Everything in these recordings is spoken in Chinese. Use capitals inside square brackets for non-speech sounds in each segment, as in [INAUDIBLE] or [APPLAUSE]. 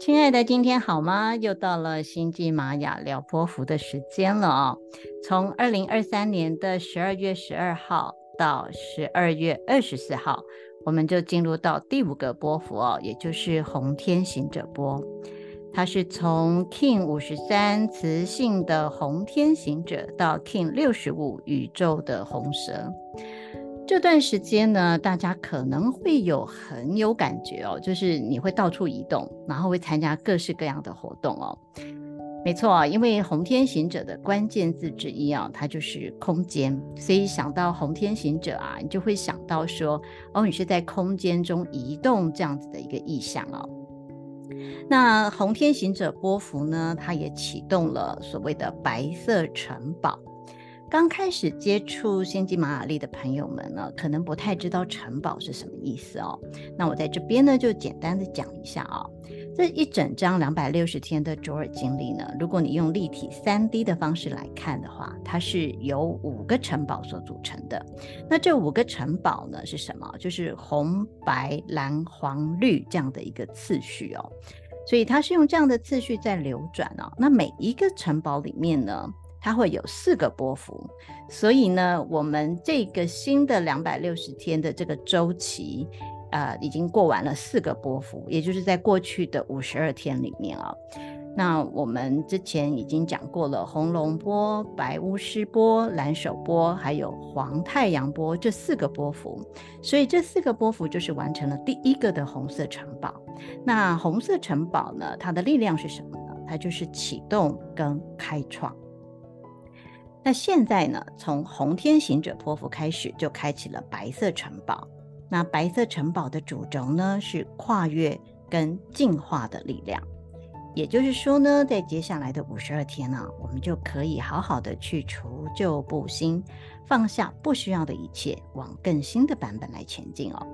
亲爱的，今天好吗？又到了星际玛雅聊波幅的时间了哦。从二零二三年的十二月十二号到十二月二十四号，我们就进入到第五个波幅哦，也就是红天行者波。它是从 Kin 五十三磁性的红天行者到 Kin 六十五宇宙的红蛇。这段时间呢，大家可能会有很有感觉哦，就是你会到处移动，然后会参加各式各样的活动哦。没错，因为红天行者的关键字之一啊，它就是空间，所以想到红天行者啊，你就会想到说，哦，你是在空间中移动这样子的一个意象哦。那红天行者波符呢，它也启动了所谓的白色城堡。刚开始接触星际玛雅历的朋友们呢，可能不太知道城堡是什么意思哦。那我在这边呢，就简单的讲一下、哦。这一整张两百六十天的卓尔经历呢，如果你用立体三 D 的方式来看的话，它是由五个城堡所组成的。那这五个城堡呢是什么？就是红、白、蓝、黄、绿这样的一个次序哦。所以它是用这样的次序在流转哦。那每一个城堡里面呢，它会有四个波幅，所以呢，我们这个新的两百六十天的这个周期，呃，已经过完了四个波幅，也就是在过去的五十二天里面啊。那我们之前已经讲过了红龙波、白巫师波、蓝手波，还有黄太阳波这四个波幅，所以这四个波幅就是完成了第一个的红色城堡。那红色城堡呢，它的力量是什么呢？它就是启动跟开创。那现在呢，从红天行者波符开始，就开启了白色城堡。那白色城堡的主轴呢，是跨越跟进化的力量。也就是说呢，在接下来的五十二天呢、我们就可以好好的去除旧布新，放下不需要的一切，往更新的版本来前进哦。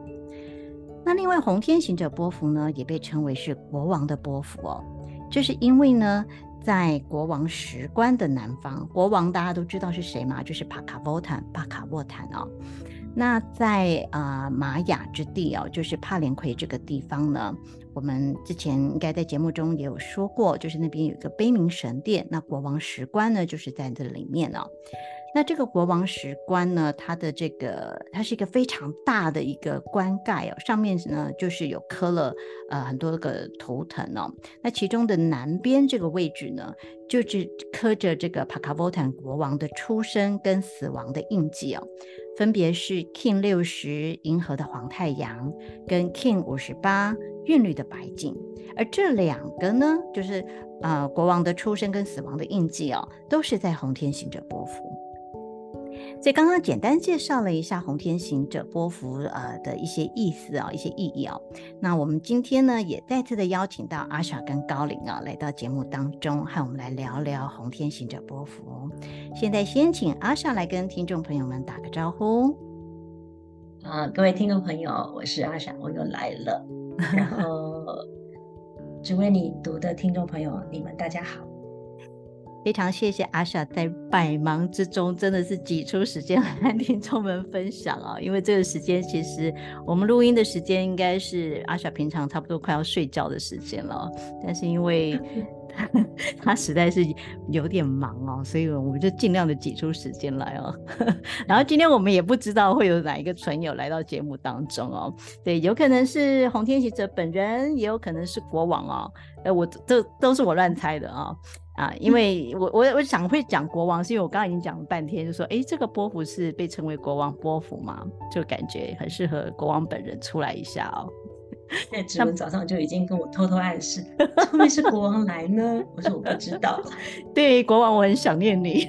那另外，红天行者波幅呢，也被称为是国王的波幅哦，这、就是因为呢。在国王石棺的南方，国王大家都知道是谁吗？就是帕卡沃坦，帕卡沃坦哦。那在啊、呃、玛雅之地哦，就是帕连奎这个地方呢，我们之前应该在节目中也有说过，就是那边有一个悲鸣神殿，那国王石棺呢，就是在这里面哦。那这个国王石棺呢，它的这个它是一个非常大的一个棺盖哦，上面呢就是有刻了呃很多个图腾哦。那其中的南边这个位置呢，就是刻着这个帕卡沃坦国王的出生跟死亡的印记哦，分别是 King 六十银河的黄太阳跟 King 五十八韵律的白镜，而这两个呢，就是呃国王的出生跟死亡的印记哦，都是在红天行者波符。所以刚刚简单介绍了一下红天行者波幅呃的一些意思啊，一些意义哦。那我们今天呢也再次的邀请到阿傻跟高灵啊来到节目当中，和我们来聊聊红天行者波幅。现在先请阿莎来跟听众朋友们打个招呼。啊、各位听众朋友，我是阿莎，我又来了。然后 [LAUGHS] 只为你读的听众朋友，你们大家好。非常谢谢阿莎在百忙之中，真的是挤出时间来和听众们分享啊！因为这个时间其实我们录音的时间应该是阿莎平常差不多快要睡觉的时间了，但是因为他，[LAUGHS] 他实在是有点忙哦，所以我们就尽量的挤出时间来哦。[LAUGHS] 然后今天我们也不知道会有哪一个存友来到节目当中哦，对，有可能是红天行者本人，也有可能是国王哦。呃，我这都是我乱猜的啊。啊，因为我我我想会讲国王，是因为我刚刚已经讲了半天，就说，哎，这个波幅是被称为国王波幅嘛，就感觉很适合国王本人出来一下哦。[LAUGHS] 那志文早上就已经跟我偷偷暗示，会不会是国王来呢？我说我不知道。[LAUGHS] 对，国王，我很想念你。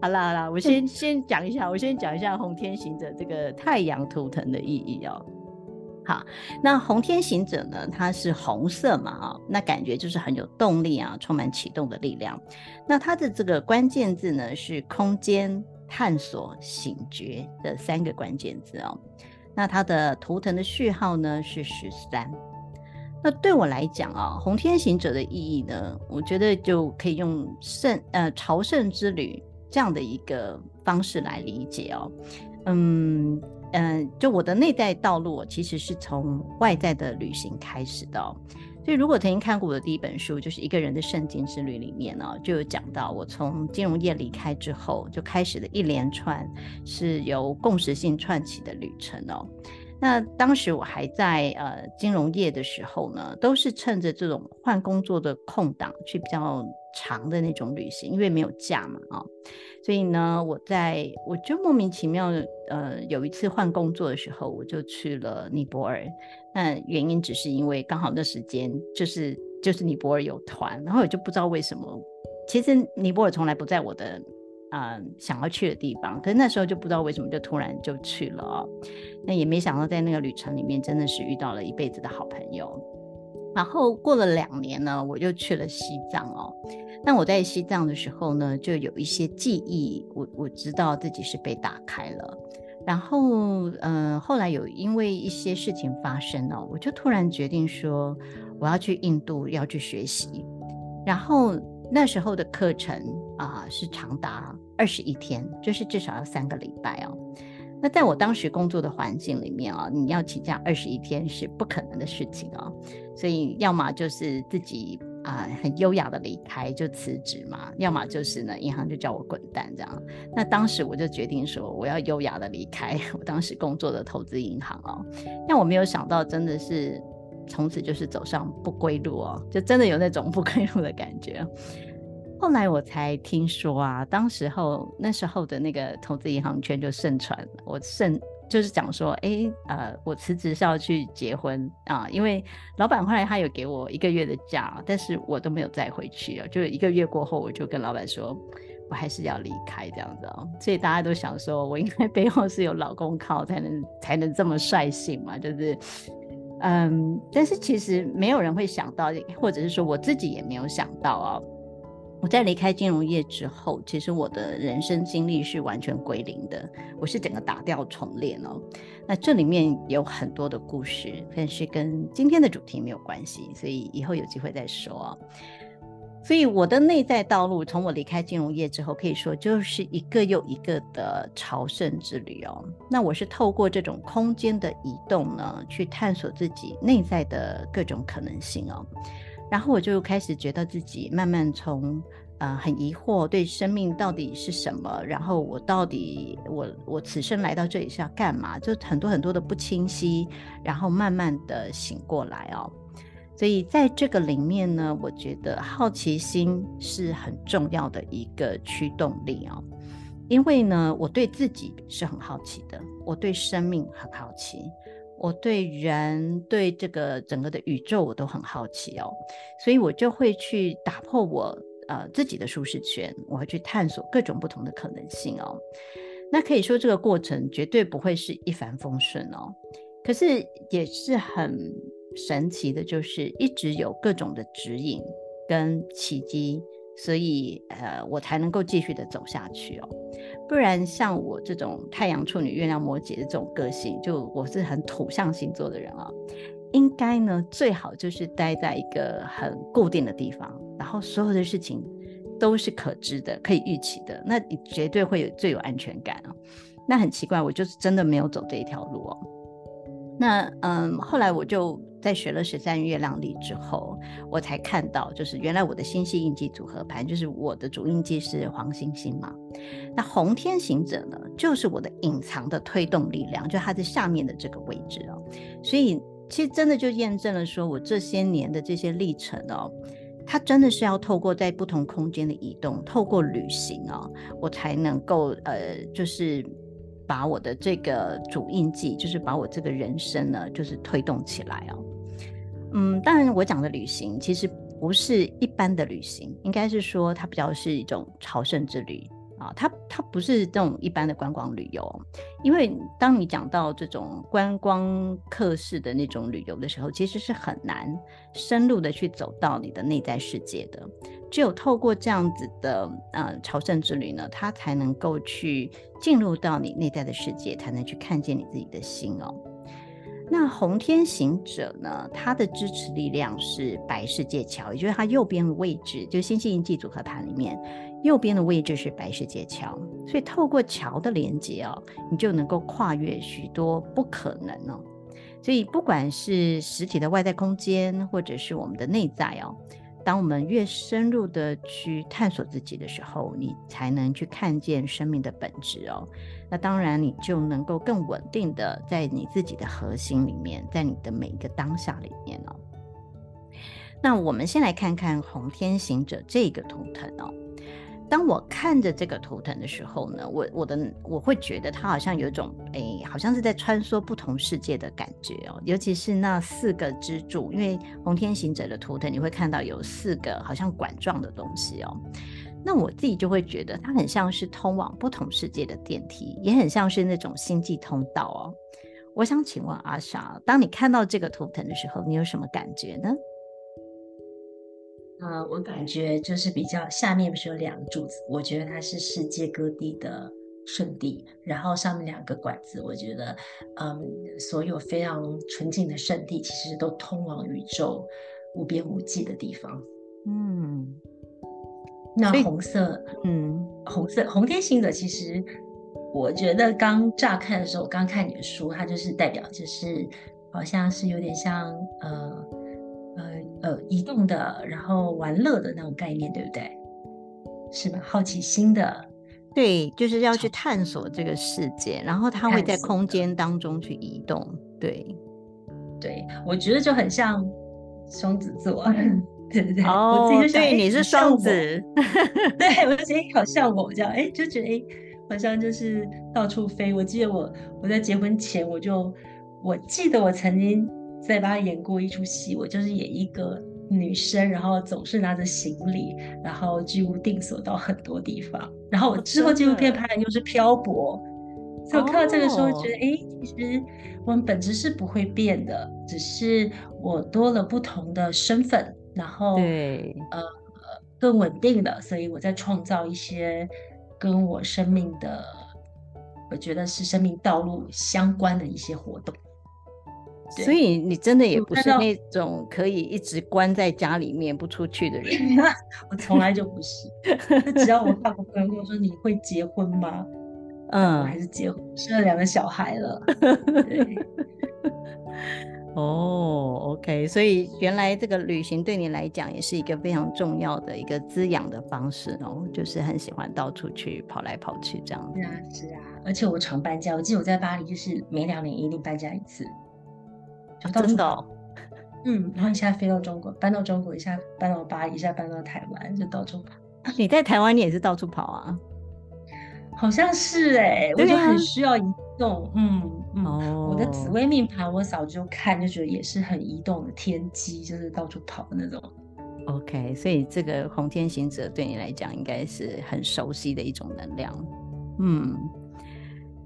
好啦好啦，我先先讲一下，我先讲一下红天行者这个太阳图腾的意义哦。好，那红天行者呢？它是红色嘛，啊，那感觉就是很有动力啊，充满启动的力量。那它的这个关键字呢，是空间、探索、醒觉的三个关键字哦。那它的图腾的序号呢是十三。那对我来讲啊，红天行者的意义呢，我觉得就可以用圣呃朝圣之旅这样的一个方式来理解哦。嗯。嗯，就我的内在道路其实是从外在的旅行开始的哦。所以，如果曾经看过我的第一本书，就是一个人的圣经之旅里面呢，就有讲到我从金融业离开之后，就开始了一连串是由共识性串起的旅程哦。那当时我还在呃金融业的时候呢，都是趁着这种换工作的空档去比较长的那种旅行，因为没有假嘛啊、哦，所以呢，我在我就莫名其妙的呃有一次换工作的时候，我就去了尼泊尔。那原因只是因为刚好那时间就是就是尼泊尔有团，然后我就不知道为什么，其实尼泊尔从来不在我的。啊、想要去的地方，可是那时候就不知道为什么就突然就去了。那也没想到在那个旅程里面真的是遇到了一辈子的好朋友。然后过了两年呢，我就去了西藏哦。那我在西藏的时候呢，就有一些记忆，我我知道自己是被打开了。然后，嗯、呃，后来有因为一些事情发生哦，我就突然决定说我要去印度要去学习。然后那时候的课程啊、是长达。二十一天，就是至少要三个礼拜哦。那在我当时工作的环境里面啊、哦，你要请假二十一天是不可能的事情哦。所以要么就是自己啊、很优雅的离开就辞职嘛，要么就是呢银行就叫我滚蛋这样。那当时我就决定说我要优雅的离开 [LAUGHS] 我当时工作的投资银行哦。但我没有想到真的是从此就是走上不归路哦，就真的有那种不归路的感觉。后来我才听说啊，当时候那时候的那个投资银行圈就盛传，我盛就是讲说，哎、呃，我辞职是要去结婚啊，因为老板后来他有给我一个月的假，但是我都没有再回去啊，就一个月过后，我就跟老板说，我还是要离开这样子哦，所以大家都想说我应该背后是有老公靠才能才能这么率性嘛，就是，嗯，但是其实没有人会想到，或者是说我自己也没有想到啊。我在离开金融业之后，其实我的人生经历是完全归零的，我是整个打掉重练哦。那这里面有很多的故事，但是跟今天的主题没有关系，所以以后有机会再说哦。所以我的内在道路，从我离开金融业之后，可以说就是一个又一个的朝圣之旅哦。那我是透过这种空间的移动呢，去探索自己内在的各种可能性哦。然后我就开始觉得自己慢慢从呃很疑惑，对生命到底是什么，然后我到底我我此生来到这里是要干嘛，就很多很多的不清晰，然后慢慢的醒过来哦。所以在这个里面呢，我觉得好奇心是很重要的一个驱动力哦，因为呢，我对自己是很好奇的，我对生命很好奇。我对人，对这个整个的宇宙，我都很好奇哦，所以我就会去打破我呃自己的舒适圈，我会去探索各种不同的可能性哦。那可以说这个过程绝对不会是一帆风顺哦，可是也是很神奇的，就是一直有各种的指引跟奇迹。所以，呃，我才能够继续的走下去哦。不然，像我这种太阳处女、月亮摩羯的这种个性，就我是很土象星座的人啊，应该呢最好就是待在一个很固定的地方，然后所有的事情都是可知的、可以预期的，那你绝对会有最有安全感啊。那很奇怪，我就是真的没有走这一条路哦。那嗯，后来我就。在学了十三月亮历之后，我才看到，就是原来我的星系印记组合盘，就是我的主印记是黄星星嘛。那红天行者呢，就是我的隐藏的推动力量，就它在下面的这个位置哦。所以其实真的就验证了，说我这些年的这些历程哦，它真的是要透过在不同空间的移动，透过旅行哦，我才能够呃，就是。把我的这个主印记，就是把我这个人生呢，就是推动起来哦。嗯，当然我讲的旅行其实不是一般的旅行，应该是说它比较是一种朝圣之旅。啊，它它不是这种一般的观光旅游，因为当你讲到这种观光客式的那种旅游的时候，其实是很难深入的去走到你的内在世界的。只有透过这样子的呃朝圣之旅呢，它才能够去进入到你内在的世界，才能去看见你自己的心哦。那红天行者呢，它的支持力量是白世界桥，也就是它右边的位置，就星系印记组合盘里面。右边的位置是白世界桥，所以透过桥的连接哦，你就能够跨越许多不可能哦。所以不管是实体的外在空间，或者是我们的内在哦，当我们越深入的去探索自己的时候，你才能去看见生命的本质哦。那当然，你就能够更稳定的在你自己的核心里面，在你的每一个当下里面哦。那我们先来看看红天行者这个图腾哦。当我看着这个图腾的时候呢，我我的我会觉得它好像有一种诶，好像是在穿梭不同世界的感觉哦。尤其是那四个支柱，因为红天行者的图腾你会看到有四个好像管状的东西哦。那我自己就会觉得它很像是通往不同世界的电梯，也很像是那种星际通道哦。我想请问阿莎，当你看到这个图腾的时候，你有什么感觉呢？呃，我感觉就是比较下面不是有两个柱子，我觉得它是世界各地的圣地，然后上面两个管子，我觉得，嗯，所有非常纯净的圣地，其实都通往宇宙无边无际的地方。嗯，那红色，嗯，红色红天星的，其实我觉得刚乍看的时候，我刚看你的书，它就是代表，就是好像是有点像，呃。呃，移动的，然后玩乐的那种概念，对不对？是吧？好奇心的，对，就是要去探索这个世界，然后它会在空间当中去移动，对，对，我觉得就很像双子座，[LAUGHS] 对对对，哦，我自己就想，对，你是双子，[LAUGHS] 对，我就觉得好像我这样，哎，就觉得哎，好像就是到处飞。我记得我我在结婚前，我就我记得我曾经。再帮他演过一出戏，我就是演一个女生，然后总是拿着行李，然后居无定所到很多地方。然后我之后纪录片拍的又是漂泊，哦、所以我看到这个时候觉得，哎、哦，其实我们本质是不会变的，只是我多了不同的身份，然后对呃更稳定的，所以我在创造一些跟我生命的，我觉得是生命道路相关的一些活动。所以你真的也不是那种可以一直关在家里面不出去的人。[LAUGHS] 我从来就不是。只要我 [LAUGHS] 爸爸跟我说，你会结婚吗？嗯，我还是结婚，生了两个小孩了。[LAUGHS] 对。哦，OK，所以原来这个旅行对你来讲也是一个非常重要的一个滋养的方式哦，就是很喜欢到处去跑来跑去这样子。是啊，是啊，而且我常搬家，我记得我在巴黎就是每两年一定搬家一次。真的，哦，嗯，然后一下飞到中国，搬到中国，一下搬到巴黎，一下搬到台湾，就到处跑。你在台湾，你也是到处跑啊？[LAUGHS] 好像是哎、欸，啊、我就很需要移动。嗯嗯，哦、我的紫微命盘，我早就看，就觉得也是很移动的天机，就是到处跑的那种。OK，所以这个红天行者对你来讲，应该是很熟悉的一种能量。嗯，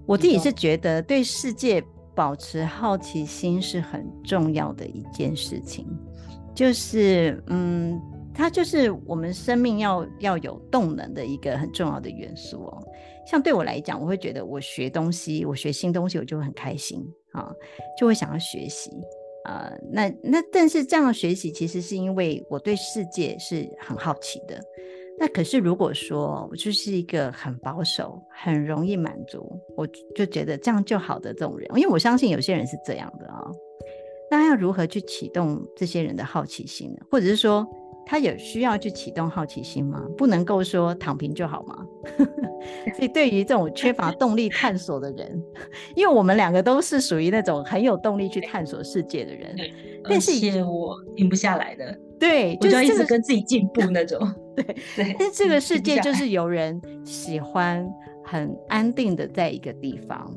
我自己是觉得对世界。保持好奇心是很重要的一件事情，就是，嗯，它就是我们生命要要有动能的一个很重要的元素哦。像对我来讲，我会觉得我学东西，我学新东西，我就会很开心啊，就会想要学习啊。那那但是这样的学习，其实是因为我对世界是很好奇的。那可是，如果说我就是一个很保守、很容易满足，我就觉得这样就好的这种人，因为我相信有些人是这样的啊、哦。那要如何去启动这些人的好奇心呢？或者是说，他有需要去启动好奇心吗？不能够说躺平就好吗？[LAUGHS] 所以，对于这种缺乏动力探索的人，因为我们两个都是属于那种很有动力去探索世界的人，但是我停不下来的。对，就是一直跟自己进步那种。对 [LAUGHS] 对，但这个世界就是有人喜欢很安定的在一个地方。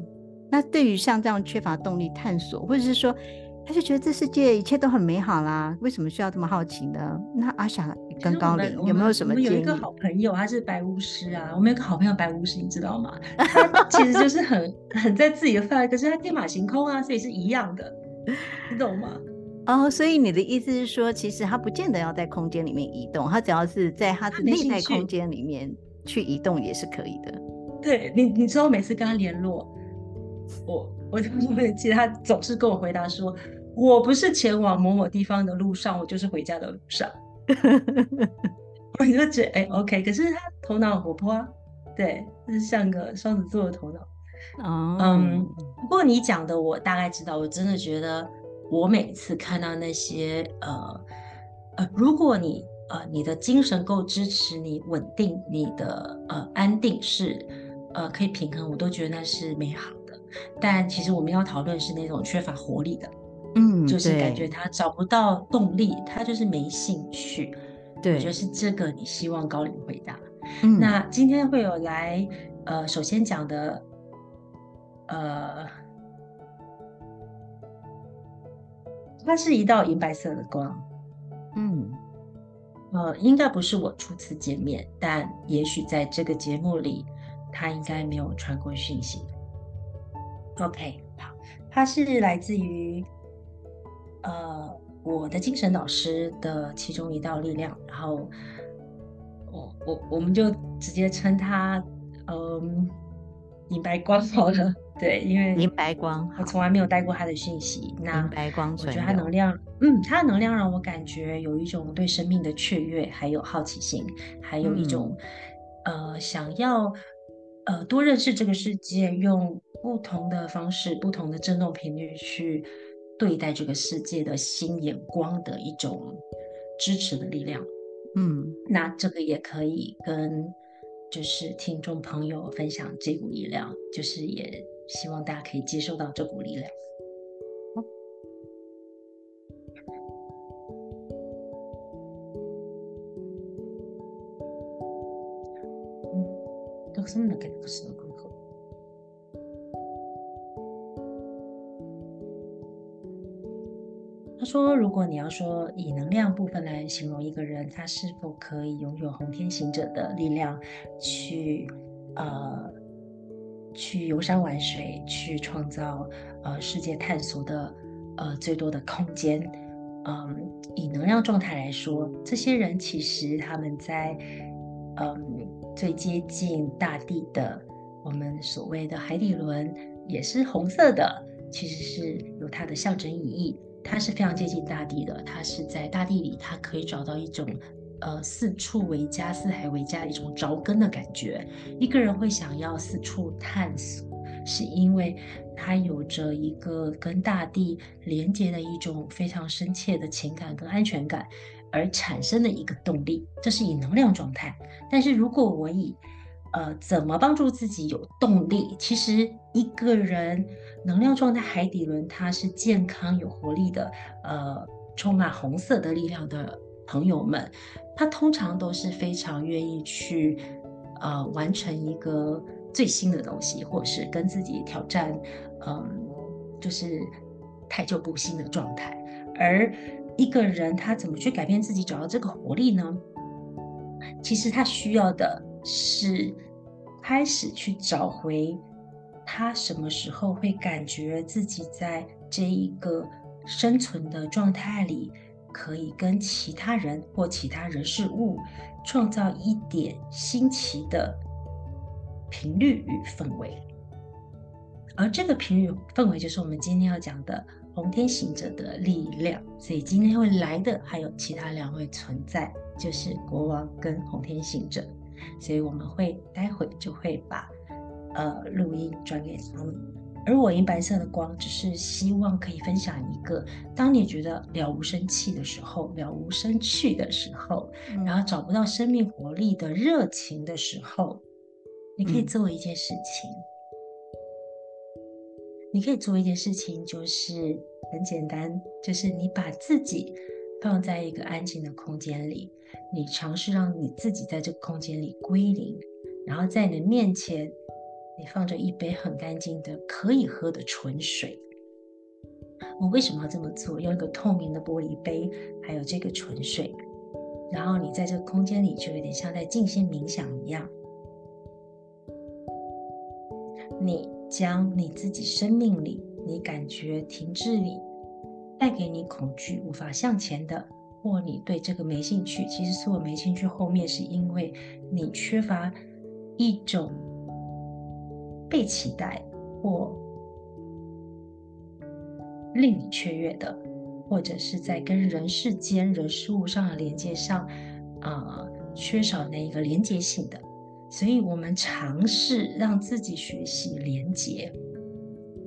那对于像这样缺乏动力探索，或者是说，他就觉得这世界一切都很美好啦，为什么需要这么好奇呢？那阿霞跟高灵有没有什么建议？我们有一个好朋友，他是白巫师啊。我们有个好朋友白巫师，你知道吗？[LAUGHS] 他其实就是很很在自己的范围，可是他天马行空啊，所以是一样的，你懂吗？哦，所以你的意思是说，其实他不见得要在空间里面移动，他只要是在他的内在空间里面去移动也是可以的。对你，你知道每次跟他联络，我我就会记得他总是跟我回答说，我不是前往某某地方的路上，我就是回家的路上。[LAUGHS] 我就觉得哎，OK，可是他头脑很活泼啊，对，就是像个双子座的头脑。哦，嗯，不过你讲的我大概知道，我真的觉得我每次看到那些呃呃，如果你呃你的精神够支持你稳定，你的呃安定是呃可以平衡，我都觉得那是美好的。但其实我们要讨论是那种缺乏活力的，嗯，就是感觉他找不到动力，他就是没兴趣。对，我觉得是这个你希望高龄回答。嗯，那今天会有来呃，首先讲的。呃，它是一道银白色的光，嗯，呃，应该不是我初次见面，但也许在这个节目里，它应该没有传过讯息。OK，好，它是来自于呃我的精神导师的其中一道力量，然后我我我们就直接称它嗯银白光好了。[LAUGHS] 对，因为银白光，我从来没有带过他的讯息。那银白光，我觉得他能量，嗯，他的能量让我感觉有一种对生命的雀跃，还有好奇心，还有一种、嗯、呃想要呃多认识这个世界，用不同的方式、不同的振动频率去对待这个世界的新眼光的一种支持的力量。嗯，那这个也可以跟就是听众朋友分享这股力量，就是也。希望大家可以接受到这股力量。嗯，都是那个不是说：“如果你要说以能量部分来形容一个人，他是否可以拥有红天行者的力量去，呃。”去游山玩水，去创造呃世界探索的呃最多的空间。嗯，以能量状态来说，这些人其实他们在嗯最接近大地的我们所谓的海底轮也是红色的，其实是有它的象征意义。它是非常接近大地的，它是在大地里，它可以找到一种。呃，四处为家，四海为家的一种着根的感觉。一个人会想要四处探索，是因为他有着一个跟大地连接的一种非常深切的情感跟安全感而产生的一个动力。这是以能量状态。但是如果我以呃怎么帮助自己有动力，其实一个人能量状态海底轮，它是健康有活力的，呃，充满红色的力量的朋友们。他通常都是非常愿意去，呃，完成一个最新的东西，或是跟自己挑战，嗯，就是太旧不新的状态。而一个人他怎么去改变自己，找到这个活力呢？其实他需要的是开始去找回他什么时候会感觉自己在这一个生存的状态里。可以跟其他人或其他人事物创造一点新奇的频率与氛围，而这个频率氛围就是我们今天要讲的红天行者的力量。所以今天会来的还有其他两位存在，就是国王跟红天行者。所以我们会待会就会把呃录音转给他们。而我银白色的光，只是希望可以分享一个，当你觉得了无生气的时候，了无生趣的时候，嗯、然后找不到生命活力的热情的时候，你可以做一件事情。嗯、你可以做一件事情，就是很简单，就是你把自己放在一个安静的空间里，你尝试让你自己在这个空间里归零，然后在你的面前。你放着一杯很干净的可以喝的纯水。我为什么要这么做？用一个透明的玻璃杯，还有这个纯水，然后你在这个空间里就有点像在静心冥想一样。你将你自己生命里你感觉停滞里带给你恐惧无法向前的，或你对这个没兴趣。其实所有没兴趣后面是因为你缺乏一种。被期待或令你雀跃的，或者是在跟人世间人事物上的连接上，啊、缺少那一个连接性的，所以我们尝试让自己学习连接。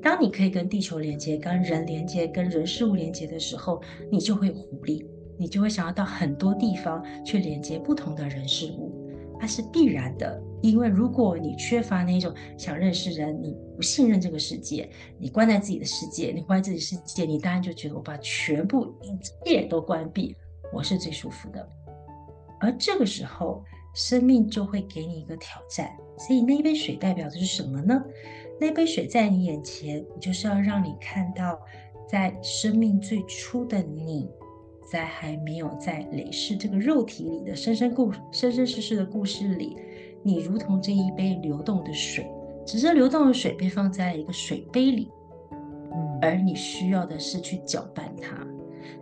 当你可以跟地球连接、跟人连接、跟人事物连接的时候，你就会有活力，你就会想要到很多地方去连接不同的人事物，它是必然的。因为如果你缺乏那种想认识人，你不信任这个世界，你关在自己的世界，你关在自己世界，你当然就觉得我把全部一切都关闭，我是最舒服的。而这个时候，生命就会给你一个挑战。所以那杯水代表的是什么呢？那杯水在你眼前，就是要让你看到，在生命最初的你，在还没有在累世这个肉体里的生生故生生世世的故事里，你如同这一杯流动的水，只是流动的水被放在一个水杯里，而你需要的是去搅拌它。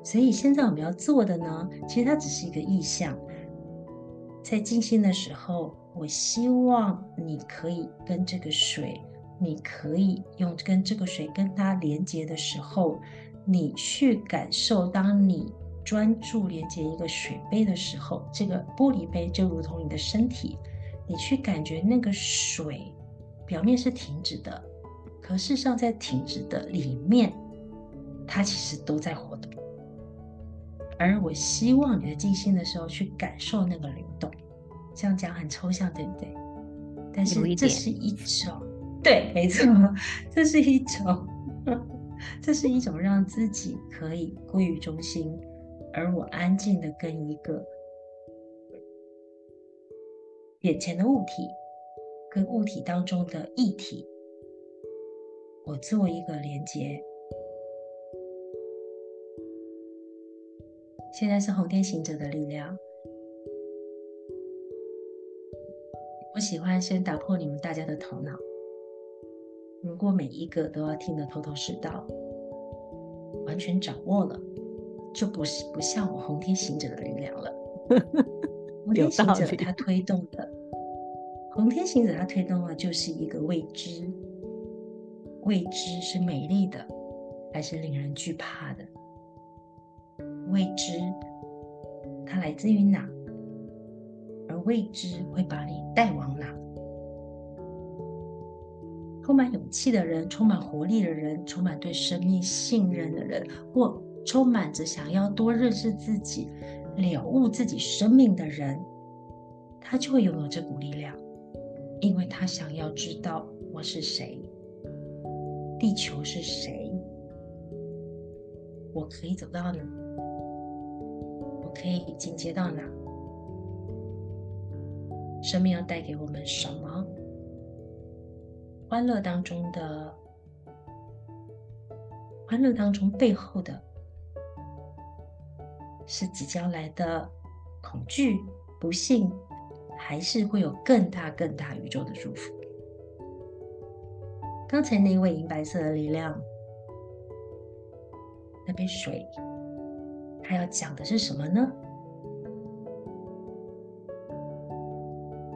所以现在我们要做的呢，其实它只是一个意象，在静心的时候，我希望你可以跟这个水。你可以用跟这个水跟它连接的时候，你去感受，当你专注连接一个水杯的时候，这个玻璃杯就如同你的身体，你去感觉那个水表面是停止的，可事实上在停止的里面，它其实都在活动。而我希望你在静心的时候去感受那个流动，这样讲很抽象，对不对？但是这是一种。对，没错，这是一种，[LAUGHS] 这是一种让自己可以归于中心，而我安静的跟一个眼前的物体，跟物体当中的液体，我做一个连接。现在是红天行者的力量，我喜欢先打破你们大家的头脑。如果每一个都要听得头头是道，完全掌握了，就不是不像我红天行者的力量了。红天行者他 [LAUGHS] 推动的，红天行者他推动的就是一个未知，未知是美丽的，还是令人惧怕的？未知，它来自于哪？而未知会把你带往哪？充满勇气的人，充满活力的人，充满对生命信任的人，或充满着想要多认识自己、了悟自己生命的人，他就会拥有这股力量，因为他想要知道我是谁，地球是谁，我可以走到哪，我可以进阶到哪，生命要带给我们什么？欢乐当中的欢乐当中背后的，是即将来的恐惧、不幸，还是会有更大更大宇宙的祝福？刚才那位银白色的力量，那杯水，它要讲的是什么呢？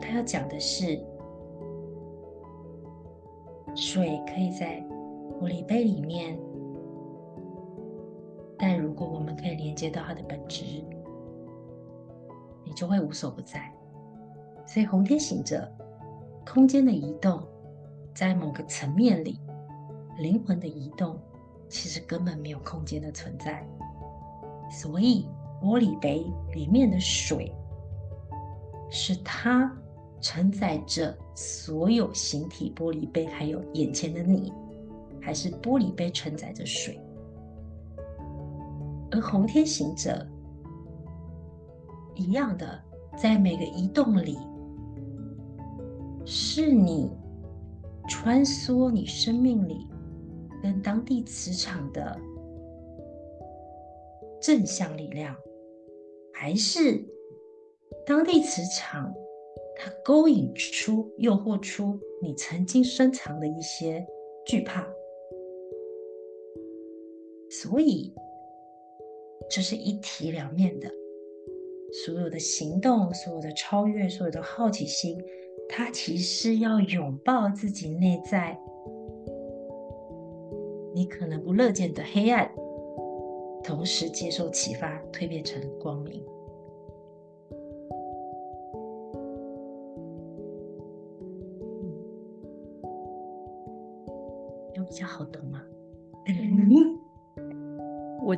它要讲的是。水可以在玻璃杯里面，如果我们可以连接到它的本质，你就会无所不在。所以红天行者，空间的移动，在某个层面里，灵魂的移动，其实根本没有空间的存在。所以玻璃杯里面的水，是它。承载着所有形体玻璃杯，还有眼前的你，还是玻璃杯承载着水。而红天行者一样的，在每个移动里，是你穿梭你生命里跟当地磁场的正向力量，还是当地磁场？它勾引出、诱惑出你曾经深藏的一些惧怕，所以这是一体两面的。所有的行动、所有的超越、所有的好奇心，它其实要拥抱自己内在，你可能不乐见的黑暗，同时接受启发，蜕变成光明。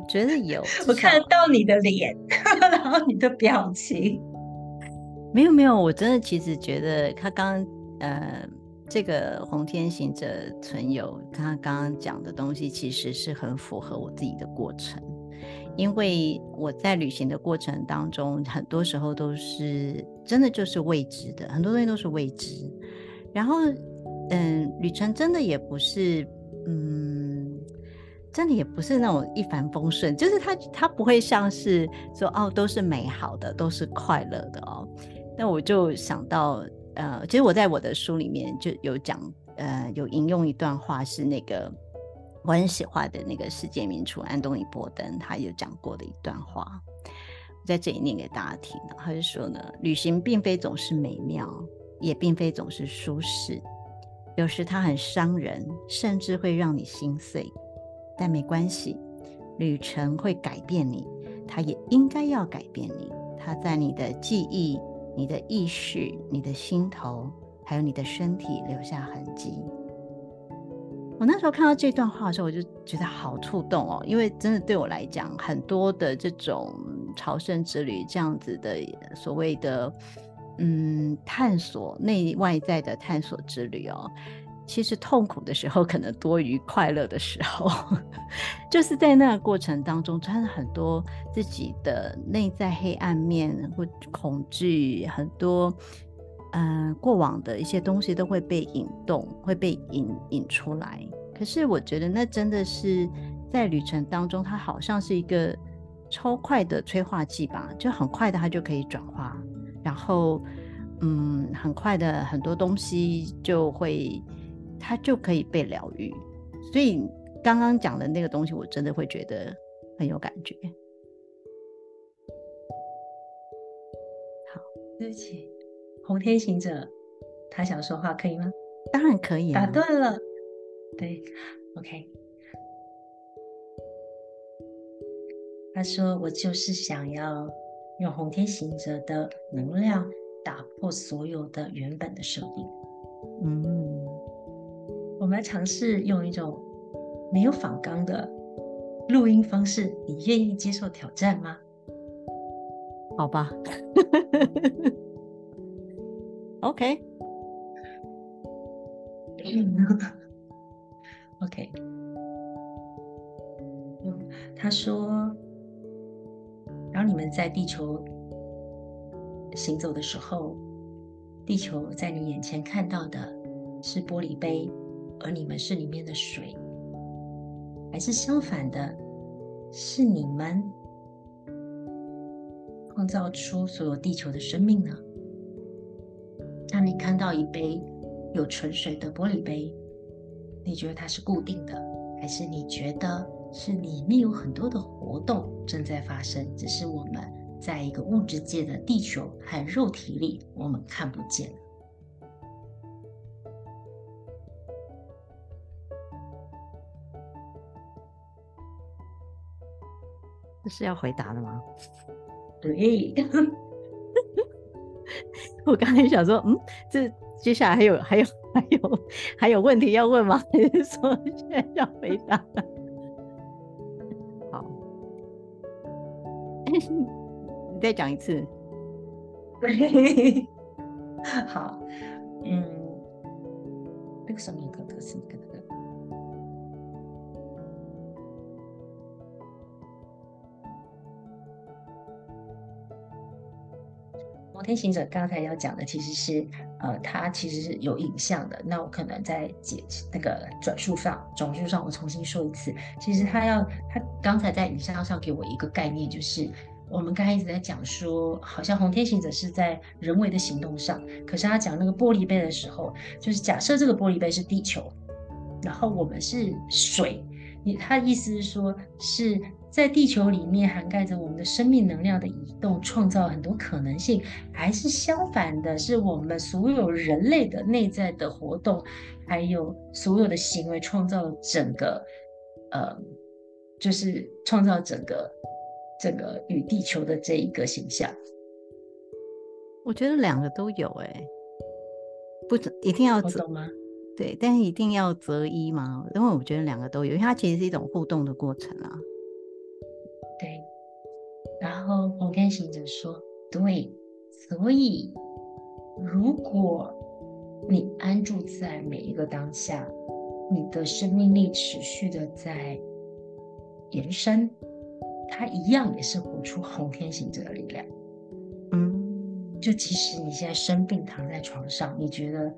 觉得有，[LAUGHS] 我看得到你的脸，[LAUGHS] 然后你的表情。没有没有，我真的其实觉得他刚刚呃，这个红天行者存有他刚刚讲的东西，其实是很符合我自己的过程。因为我在旅行的过程当中，很多时候都是真的就是未知的，很多东西都是未知。然后，嗯，旅程真的也不是，嗯，真的也不是那种一帆风顺，就是它它不会像是说哦都是美好的，都是快乐的哦。那我就想到，呃，其实我在我的书里面就有讲，呃，有引用一段话是那个。我很喜欢的那个世界名厨安东尼·波登，他有讲过的一段话，我在这里念给大家听。他就说呢，旅行并非总是美妙，也并非总是舒适，有时它很伤人，甚至会让你心碎。但没关系，旅程会改变你，它也应该要改变你。它在你的记忆、你的意识、你的心头，还有你的身体留下痕迹。我那时候看到这段话的时候，我就觉得好触动哦，因为真的对我来讲，很多的这种朝圣之旅这样子的所谓的嗯探索内外在的探索之旅哦，其实痛苦的时候可能多于快乐的时候，[LAUGHS] 就是在那个过程当中，真的很多自己的内在黑暗面或恐惧很多。嗯、呃，过往的一些东西都会被引动，会被引引出来。可是我觉得那真的是在旅程当中，它好像是一个超快的催化剂吧，就很快的它就可以转化，然后嗯，很快的很多东西就会它就可以被疗愈。所以刚刚讲的那个东西，我真的会觉得很有感觉。好，对不起。红天行者，他想说话可以吗？当然可以啊。打断了，对，OK。他说：“我就是想要用红天行者的能量打破所有的原本的设定。”嗯，我们来尝试用一种没有仿纲的录音方式，你愿意接受挑战吗？好吧。OK，OK，[LAUGHS] 嗯他说，然后你们在地球行走的时候，地球在你眼前看到的是玻璃杯，而你们是里面的水，还是相反的，是你们创造出所有地球的生命呢？当你看到一杯有纯水的玻璃杯，你觉得它是固定的，还是你觉得是里面有很多的活动正在发生？只是我们在一个物质界的地球和肉体里，我们看不见。这是要回答的吗？对。[LAUGHS] 我刚才想说，嗯，这接下来还有还有还有还有问题要问吗？[LAUGHS] 还是说现在要回答？好，[LAUGHS] 你再讲一次。好，嗯，那个什么。天行者刚才要讲的其实是，呃，它其实是有影像的。那我可能在解那个转述上，转述上我重新说一次。其实他要，他刚才在影像上给我一个概念，就是我们刚才一直在讲说，好像红天行者是在人为的行动上，可是他讲那个玻璃杯的时候，就是假设这个玻璃杯是地球，然后我们是水，你他的意思是说，是。在地球里面涵盖着我们的生命能量的移动，创造很多可能性，还是相反的，是我们所有人类的内在的活动，还有所有的行为，创造了整个，呃，就是创造整个整个与地球的这一个形象。我觉得两个都有，哎，不一定要懂吗？对，但是一定要择一吗？因为我觉得两个都有，因为它其实是一种互动的过程啊。对。然后红天行者说：“对，所以如果你安住在每一个当下，你的生命力持续的在延伸，它一样也是活出红天行者的力量。嗯，就即使你现在生病躺在床上，你觉得，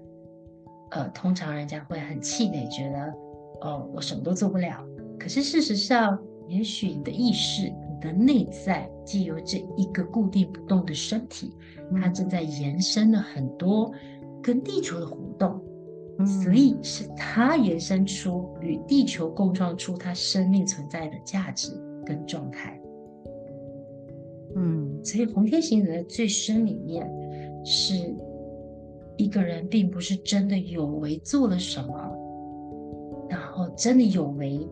呃，通常人家会很气馁，觉得，哦，我什么都做不了。可是事实上，也许你的意识。”的内在，既有这一个固定不动的身体，它正在延伸了很多跟地球的互动，嗯、所以是它延伸出与地球共创出它生命存在的价值跟状态。嗯，所以红天行者的最深里面，是一个人并不是真的有为做了什么，然后真的有为，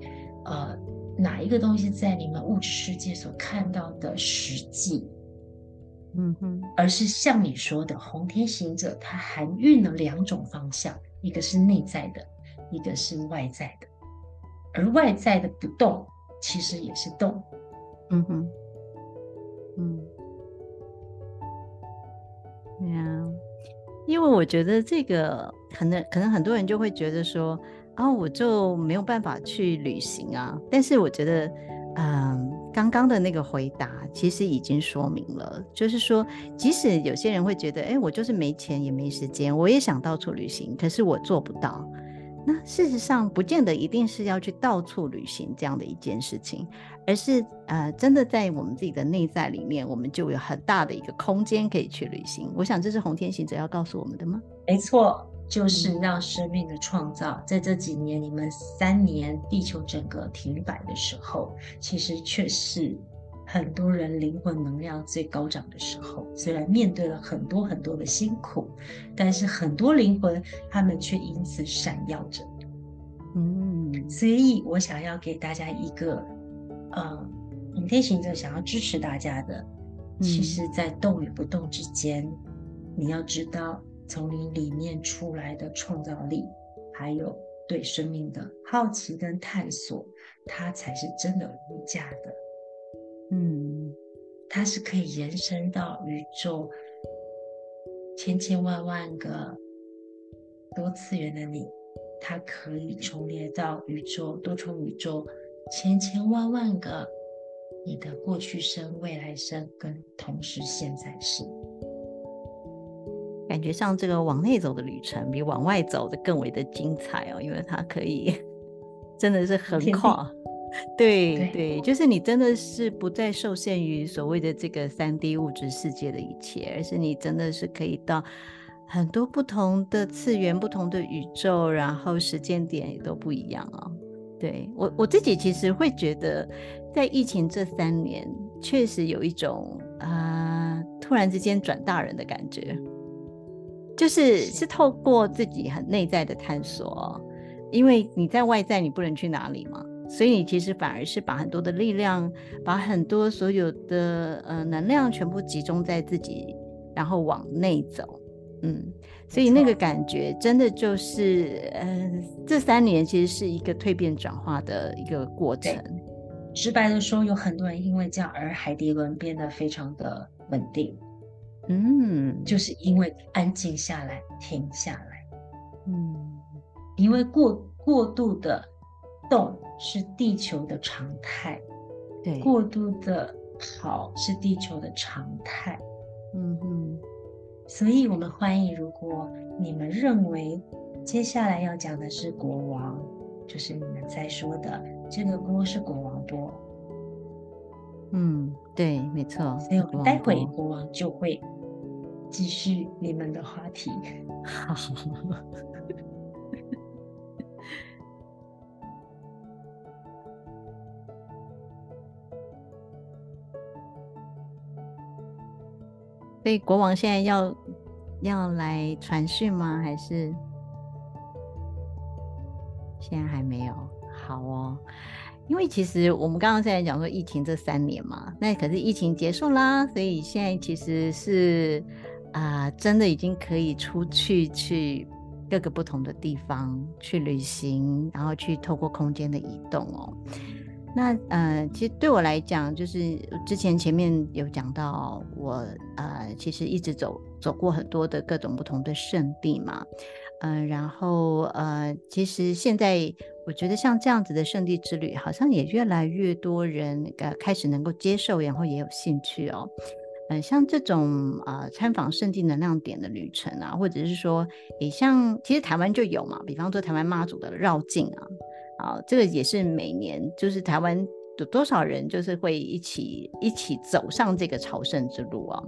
呃。哪一个东西在你们物质世界所看到的实际，嗯哼，而是像你说的红天行者，它含蕴了两种方向，一个是内在的，一个是外在的，而外在的不动其实也是动，嗯哼，嗯，对啊，因为我觉得这个可能可能很多人就会觉得说。然后我就没有办法去旅行啊，但是我觉得，嗯，刚刚的那个回答其实已经说明了，就是说，即使有些人会觉得，哎，我就是没钱也没时间，我也想到处旅行，可是我做不到。那事实上，不见得一定是要去到处旅行这样的一件事情，而是呃，真的在我们自己的内在里面，我们就有很大的一个空间可以去旅行。我想这是红天行者要告诉我们的吗？没错。就是让生命的创造，在这几年你们三年地球整个停摆的时候，其实却是很多人灵魂能量最高涨的时候。虽然面对了很多很多的辛苦，但是很多灵魂他们却因此闪耀着。嗯，所以我想要给大家一个，呃，影天行者想要支持大家的，其实，在动与不动之间，你要知道。从你里面出来的创造力，还有对生命的好奇跟探索，它才是真的无价的。嗯，它是可以延伸到宇宙千千万万个多次元的你，它可以重叠到宇宙多重宇宙千千万万个你的过去生、未来生跟同时现在世。感觉上这个往内走的旅程比往外走的更为的精彩哦，因为它可以 [LAUGHS] 真的是横跨，对对，对，就是你真的是不再受限于所谓的这个三 D 物质世界的一切，而是你真的是可以到很多不同的次元、不同的宇宙，然后时间点也都不一样哦。对，我我自己其实会觉得，在疫情这三年，确实有一种啊、呃，突然之间转大人的感觉。就是是透过自己很内在的探索，因为你在外在你不能去哪里嘛，所以你其实反而是把很多的力量，把很多所有的呃能量全部集中在自己，然后往内走，嗯，所以那个感觉真的就是，呃，这三年其实是一个蜕变转化的一个过程。直白的说，有很多人因为这样而海底轮变得非常的稳定。嗯，就是因为安静下来，停下来。嗯，因为过过度的动是地球的常态，对，过度的跑是地球的常态。嗯哼，所以我们欢迎，如果你们认为接下来要讲的是国王，就是你们在说的这个锅是国王锅。嗯，对，没错。所以我们待会国王就会。继续你们的话题。[LAUGHS] 所以国王现在要要来传讯吗？还是现在还没有？好哦。因为其实我们刚刚在讲说疫情这三年嘛，那可是疫情结束啦，所以现在其实是。啊、真的已经可以出去去各个不同的地方去旅行，然后去透过空间的移动哦。那呃，其实对我来讲，就是之前前面有讲到我，呃，其实一直走走过很多的各种不同的圣地嘛，嗯、然后呃，其实现在我觉得像这样子的圣地之旅，好像也越来越多人呃开始能够接受，然后也有兴趣哦。嗯、像这种呃参访圣地能量点的旅程啊，或者是说，也像其实台湾就有嘛，比方说台湾妈祖的绕境啊。啊，这个也是每年，就是台湾有多少人就是会一起一起走上这个朝圣之路啊？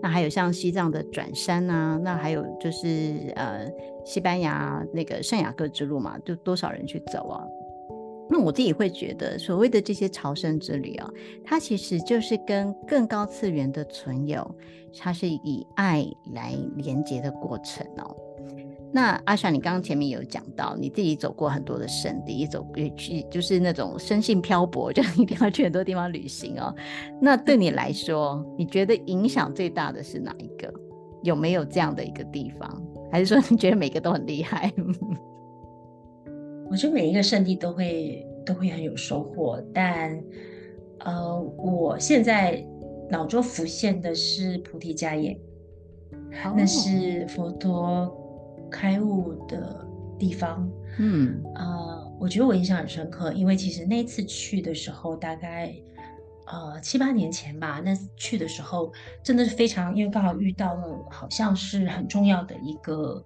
那还有像西藏的转山啊，那还有就是呃西班牙那个圣雅各之路嘛，就多少人去走啊？那我自己会觉得，所谓的这些朝圣之旅啊，它其实就是跟更高次元的存有，它是以爱来连接的过程哦。那阿莎，你刚刚前面有讲到，你自己走过很多的圣地，也走也去，就是那种生性漂泊，就一定要去很多地方旅行哦。那对你来说，你觉得影响最大的是哪一个？有没有这样的一个地方？还是说你觉得每个都很厉害？我觉得每一个圣地都会都会很有收获，但呃，我现在脑中浮现的是菩提迦耶，哦、那是佛陀。开悟的地方，嗯，呃，我觉得我印象很深刻，因为其实那次去的时候，大概呃七八年前吧，那去的时候真的是非常，因为刚好遇到了，好像是很重要的一个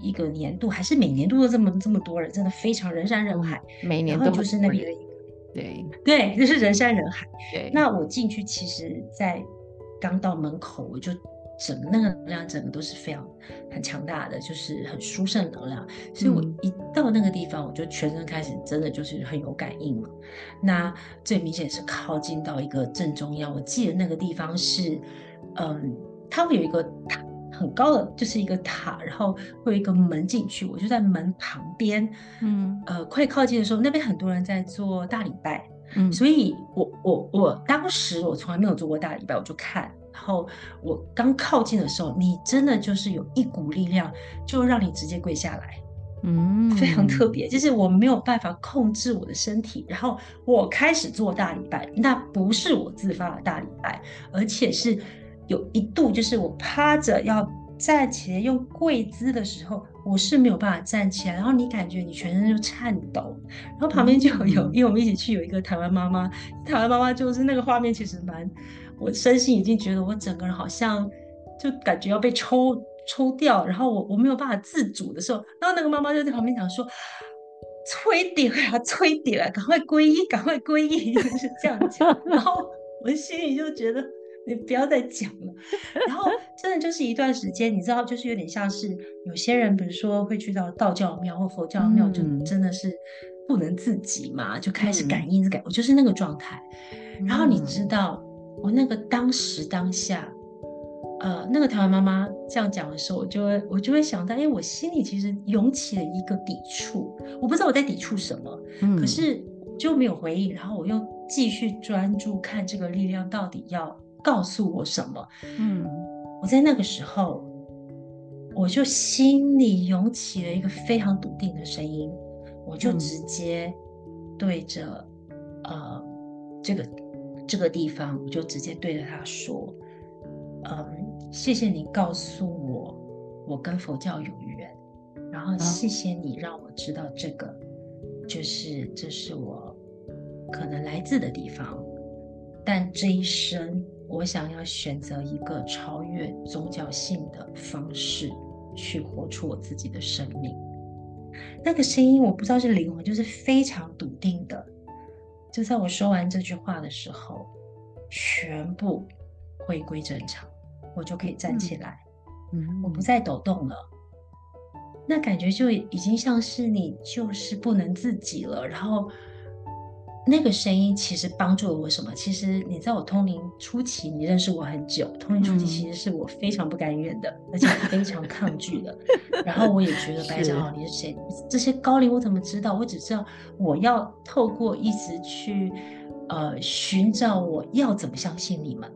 一个年度，还是每年度都有这么这么多人，真的非常人山人海，每年都就是那边的一个，对 [LAUGHS] 对，就是人山人海。对，那我进去，其实在刚到门口我就。整个那个能量，整个都是非常很强大的，就是很殊胜能量。所以我一到那个地方，我就全身开始真的就是很有感应嘛。那最明显是靠近到一个正中央，我记得那个地方是，嗯，它会有一个塔，很高的，就是一个塔，然后会有一个门进去，我就在门旁边，嗯，呃，快靠近的时候，那边很多人在做大礼拜，嗯，所以我我我当时我从来没有做过大礼拜，我就看。然后我刚靠近的时候，你真的就是有一股力量，就让你直接跪下来，嗯，非常特别，就是我没有办法控制我的身体，然后我开始做大礼拜，那不是我自发的大礼拜，而且是有一度就是我趴着要站起来用跪姿的时候，我是没有办法站起来，然后你感觉你全身就颤抖，然后旁边就有，嗯、因为我们一起去有一个台湾妈妈，台湾妈妈就是那个画面其实蛮。我身心已经觉得我整个人好像就感觉要被抽抽掉，然后我我没有办法自主的时候，然后那个妈妈就在旁边讲说：“催点啊，催点啊，赶快皈依，赶快皈依。”就是这样讲。然后我心里就觉得你不要再讲了。然后真的就是一段时间，你知道，就是有点像是有些人，比如说会去到道教庙或佛教庙，就真的是不能自己嘛，就开始感应感，我就是那个状态。然后你知道。我那个当时当下，呃，那个台湾妈妈这样讲的时候，我就会我就会想到，哎，我心里其实涌起了一个抵触，我不知道我在抵触什么，嗯，可是就没有回应，然后我又继续专注看这个力量到底要告诉我什么，嗯，我在那个时候，我就心里涌起了一个非常笃定的声音，我就直接对着，嗯，呃这个。这个地方，我就直接对着他说：“嗯，谢谢你告诉我，我跟佛教有缘，然后谢谢你让我知道这个，就是这是我可能来自的地方。但这一生，我想要选择一个超越宗教性的方式，去活出我自己的生命。那个声音，我不知道是灵魂，就是非常笃定的。”就在我说完这句话的时候，全部回归正常，我就可以站起来，嗯，我不再抖动了。那感觉就已经像是你就是不能自己了，然后。那个声音其实帮助了我什么？其实你在我通灵初期，你认识我很久，通灵初期其实是我非常不甘愿的，嗯、而且非常抗拒的。[LAUGHS] 然后我也觉得白长老你是谁？这些高龄我怎么知道？我只知道我要透过一直去呃寻找，我要怎么相信你们？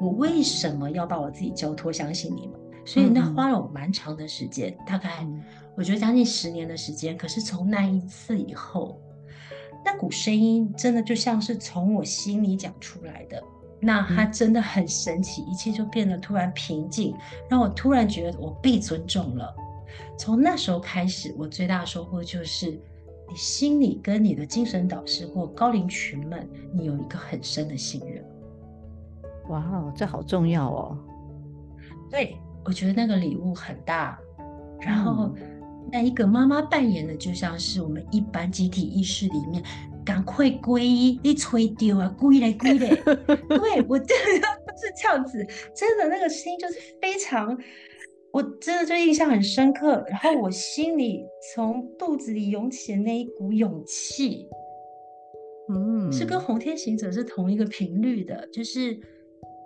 我为什么要把我自己交托相信你们？所以那花了我蛮长的时间，嗯、大概我觉得将近十年的时间。可是从那一次以后，那股声音真的就像是从我心里讲出来的，那它真的很神奇，一切就变得突然平静，让我突然觉得我被尊重了。从那时候开始，我最大的收获就是，你心里跟你的精神导师或高龄群们，你有一个很深的信任。哇哦，这好重要哦！对，我觉得那个礼物很大。然后，那一个妈妈扮演的，就像是我们一般集体意识里面，赶快皈依，你吹丢啊，归来归来。[LAUGHS] 对，我真的是这样子，真的那个声音就是非常，我真的就印象很深刻。然后我心里从肚子里涌起的那一股勇气，嗯，是跟红天行者是同一个频率的，就是。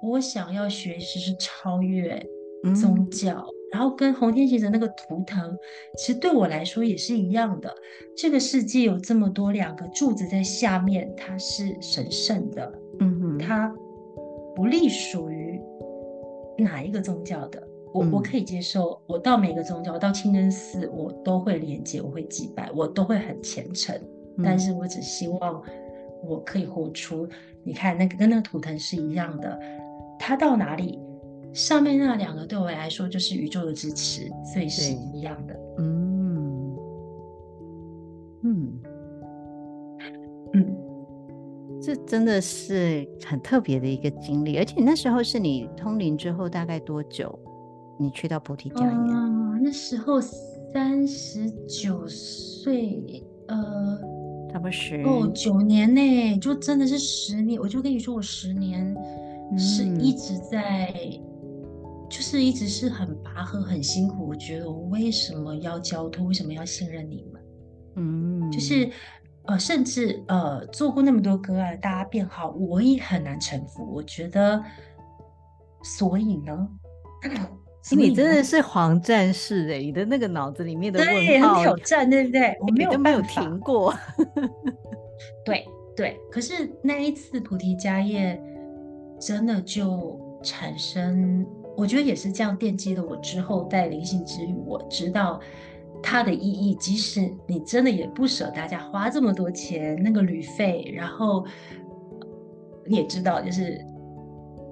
我想要学习是超越宗教，嗯、然后跟红天行者那个图腾，其实对我来说也是一样的。这个世界有这么多两个柱子在下面，它是神圣的，嗯哼，它不隶属于哪一个宗教的。我、嗯、我可以接受，我到每个宗教，我到清真寺，我都会连接，我会祭拜，我都会很虔诚。嗯、但是我只希望我可以活出，你看那个跟那个图腾是一样的。他到哪里，上面那两个对我来说就是宇宙的支持，所以是一样的。嗯嗯嗯，这真的是很特别的一个经历。而且那时候是你通灵之后大概多久？你去到菩提迦耶？啊，那时候三十九岁，呃，差不多十哦九年呢，就真的是十年。我就跟你说，我十年。是一直在，嗯、就是一直是很拔河、很辛苦。我觉得我为什么要交托？为什么要信任你们？嗯，就是呃，甚至呃，做过那么多个案，大家变好，我也很难臣服。我觉得，所以呢，[CLEARS THROAT] 你真的是黄战士哎！你的那个脑子里面的问号很挑战，对不对？我没有都没有停过。[LAUGHS] 对对，可是那一次菩提迦叶。真的就产生，我觉得也是这样奠基了我之后带灵性之旅，我知道它的意义。即使你真的也不舍大家花这么多钱，那个旅费，然后你也知道，就是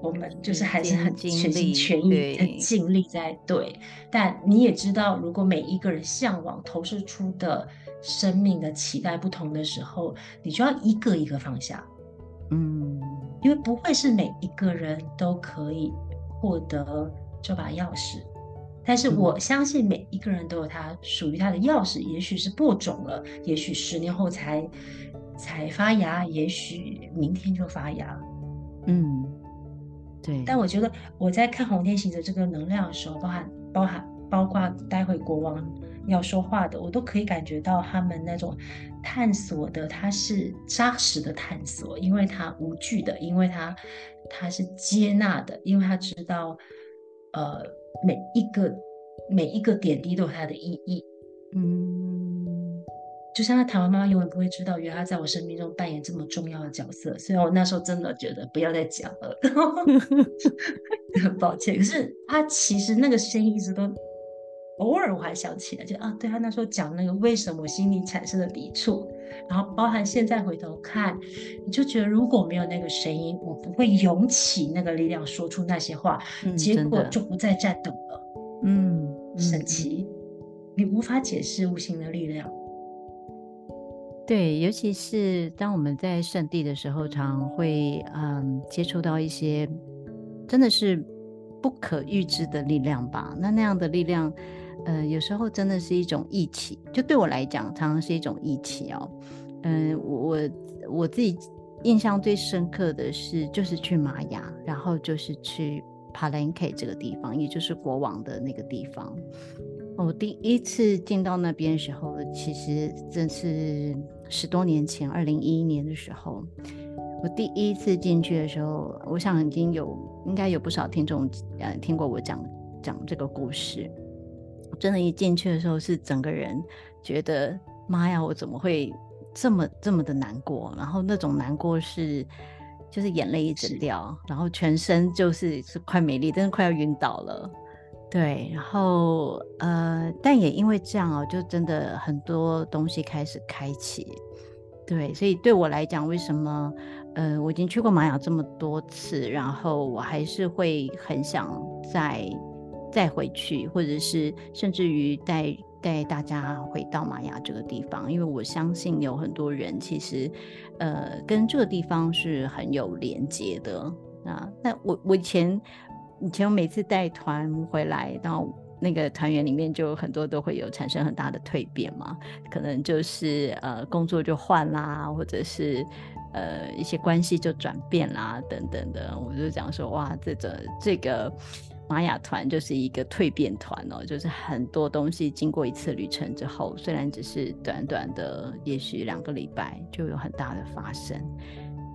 我们就是还是很全心全意的尽力在对。对，但你也知道，如果每一个人向往投射出的生命的期待不同的时候，你就要一个一个放下。嗯。因为不会是每一个人都可以获得这把钥匙，但是我相信每一个人都有他属于他的钥匙，也许是播种了，也许十年后才才发芽，也许明天就发芽。嗯，对。但我觉得我在看红天行者这个能量的时候，包含包含包括待会国王要说话的，我都可以感觉到他们那种。探索的，他是扎实的探索，因为他无惧的，因为他他是接纳的，因为他知道，呃，每一个每一个点滴都有它的意义。嗯，就像他台湾妈妈永远不会知道，原来他在我生命中扮演这么重要的角色。所以我那时候真的觉得不要再讲了，很 [LAUGHS] [LAUGHS] 抱歉。可是他其实那个声音一直都。偶尔我还想起来，就啊，对他那时候讲那个为什么我心里产生的抵触，然后包含现在回头看，你就觉得如果没有那个声音，我不会涌起那个力量说出那些话，嗯、结果就不再颤抖了。嗯，神奇，你无法解释无形的力量。对，尤其是当我们在圣地的时候，常会嗯接触到一些真的是不可预知的力量吧？那那样的力量。呃，有时候真的是一种义气，就对我来讲，常常是一种义气哦。嗯、呃，我我自己印象最深刻的是，就是去玛雅，然后就是去帕兰克这个地方，也就是国王的那个地方。我第一次进到那边的时候，其实这是十多年前，二零一一年的时候，我第一次进去的时候，我想已经有应该有不少听众呃听过我讲讲这个故事。真的，一进去的时候是整个人觉得妈呀，我怎么会这么这么的难过？然后那种难过是，就是眼泪一直掉，然后全身就是是快没力，真的快要晕倒了。对，然后呃，但也因为这样哦，就真的很多东西开始开启。对，所以对我来讲，为什么呃，我已经去过玛雅这么多次，然后我还是会很想再再回去，或者是甚至于带带大家回到玛雅这个地方，因为我相信有很多人其实呃跟这个地方是很有连接的啊。那我我以前。以前我每次带团回来，到那个团员里面就很多都会有产生很大的蜕变嘛，可能就是呃工作就换啦，或者是呃一些关系就转变啦等等的。我就讲说哇，这个这个玛雅团就是一个蜕变团哦，就是很多东西经过一次旅程之后，虽然只是短短的，也许两个礼拜，就有很大的发生。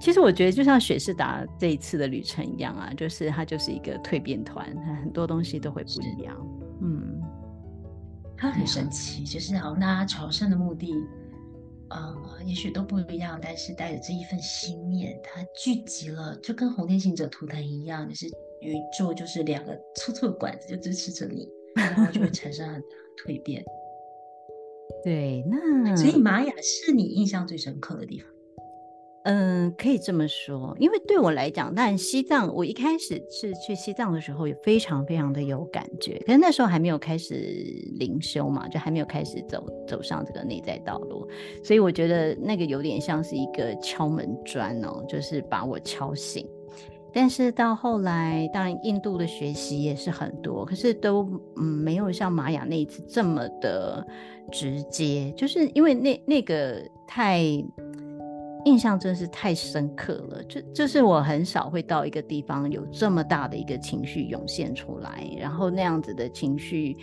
其实我觉得就像雪士达这一次的旅程一样啊，就是它就是一个蜕变团，很多东西都会不一样。嗯，它很神奇，就是好像大家朝圣的目的，呃，也许都不一样，但是带着这一份心念，它聚集了，就跟红天行者图腾一样，就是宇宙就是两个粗粗的管子，就支持着你，然后就会产生很大的蜕变。[LAUGHS] 对，那所以玛雅是你印象最深刻的地方。嗯，可以这么说，因为对我来讲，但西藏，我一开始是去西藏的时候也非常非常的有感觉，可是那时候还没有开始灵修嘛，就还没有开始走走上这个内在道路，所以我觉得那个有点像是一个敲门砖哦，就是把我敲醒。但是到后来，当然印度的学习也是很多，可是都嗯没有像玛雅那一次这么的直接，就是因为那那个太。印象真是太深刻了，就就是我很少会到一个地方有这么大的一个情绪涌现出来，然后那样子的情绪，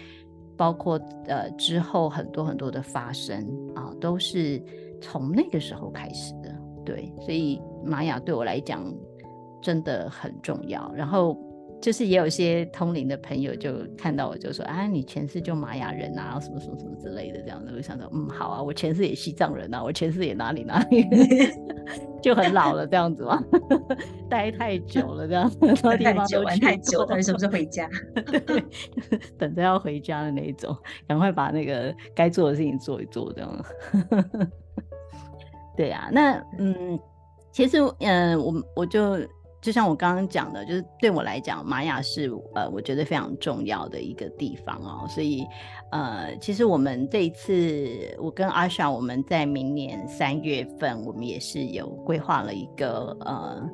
包括呃之后很多很多的发生啊，都是从那个时候开始的。对，所以玛雅对我来讲真的很重要。然后。就是也有一些通灵的朋友就看到我就说啊，你前世就玛雅人啊，什么什么什么之类的这样子，我想说嗯好啊，我前世也西藏人啊，我前世也哪里哪里，[LAUGHS] 就很老了这样子嘛，待太久了这样子，太久玩太久，到底是不是回家？[LAUGHS] 对，等着要回家的那一种，赶快把那个该做的事情做一做这样。[LAUGHS] 对啊，那嗯，其实嗯，我我就。就像我刚刚讲的，就是对我来讲，玛雅是呃，我觉得非常重要的一个地方哦。所以，呃，其实我们这一次，我跟阿莎，我们在明年三月份，我们也是有规划了一个呃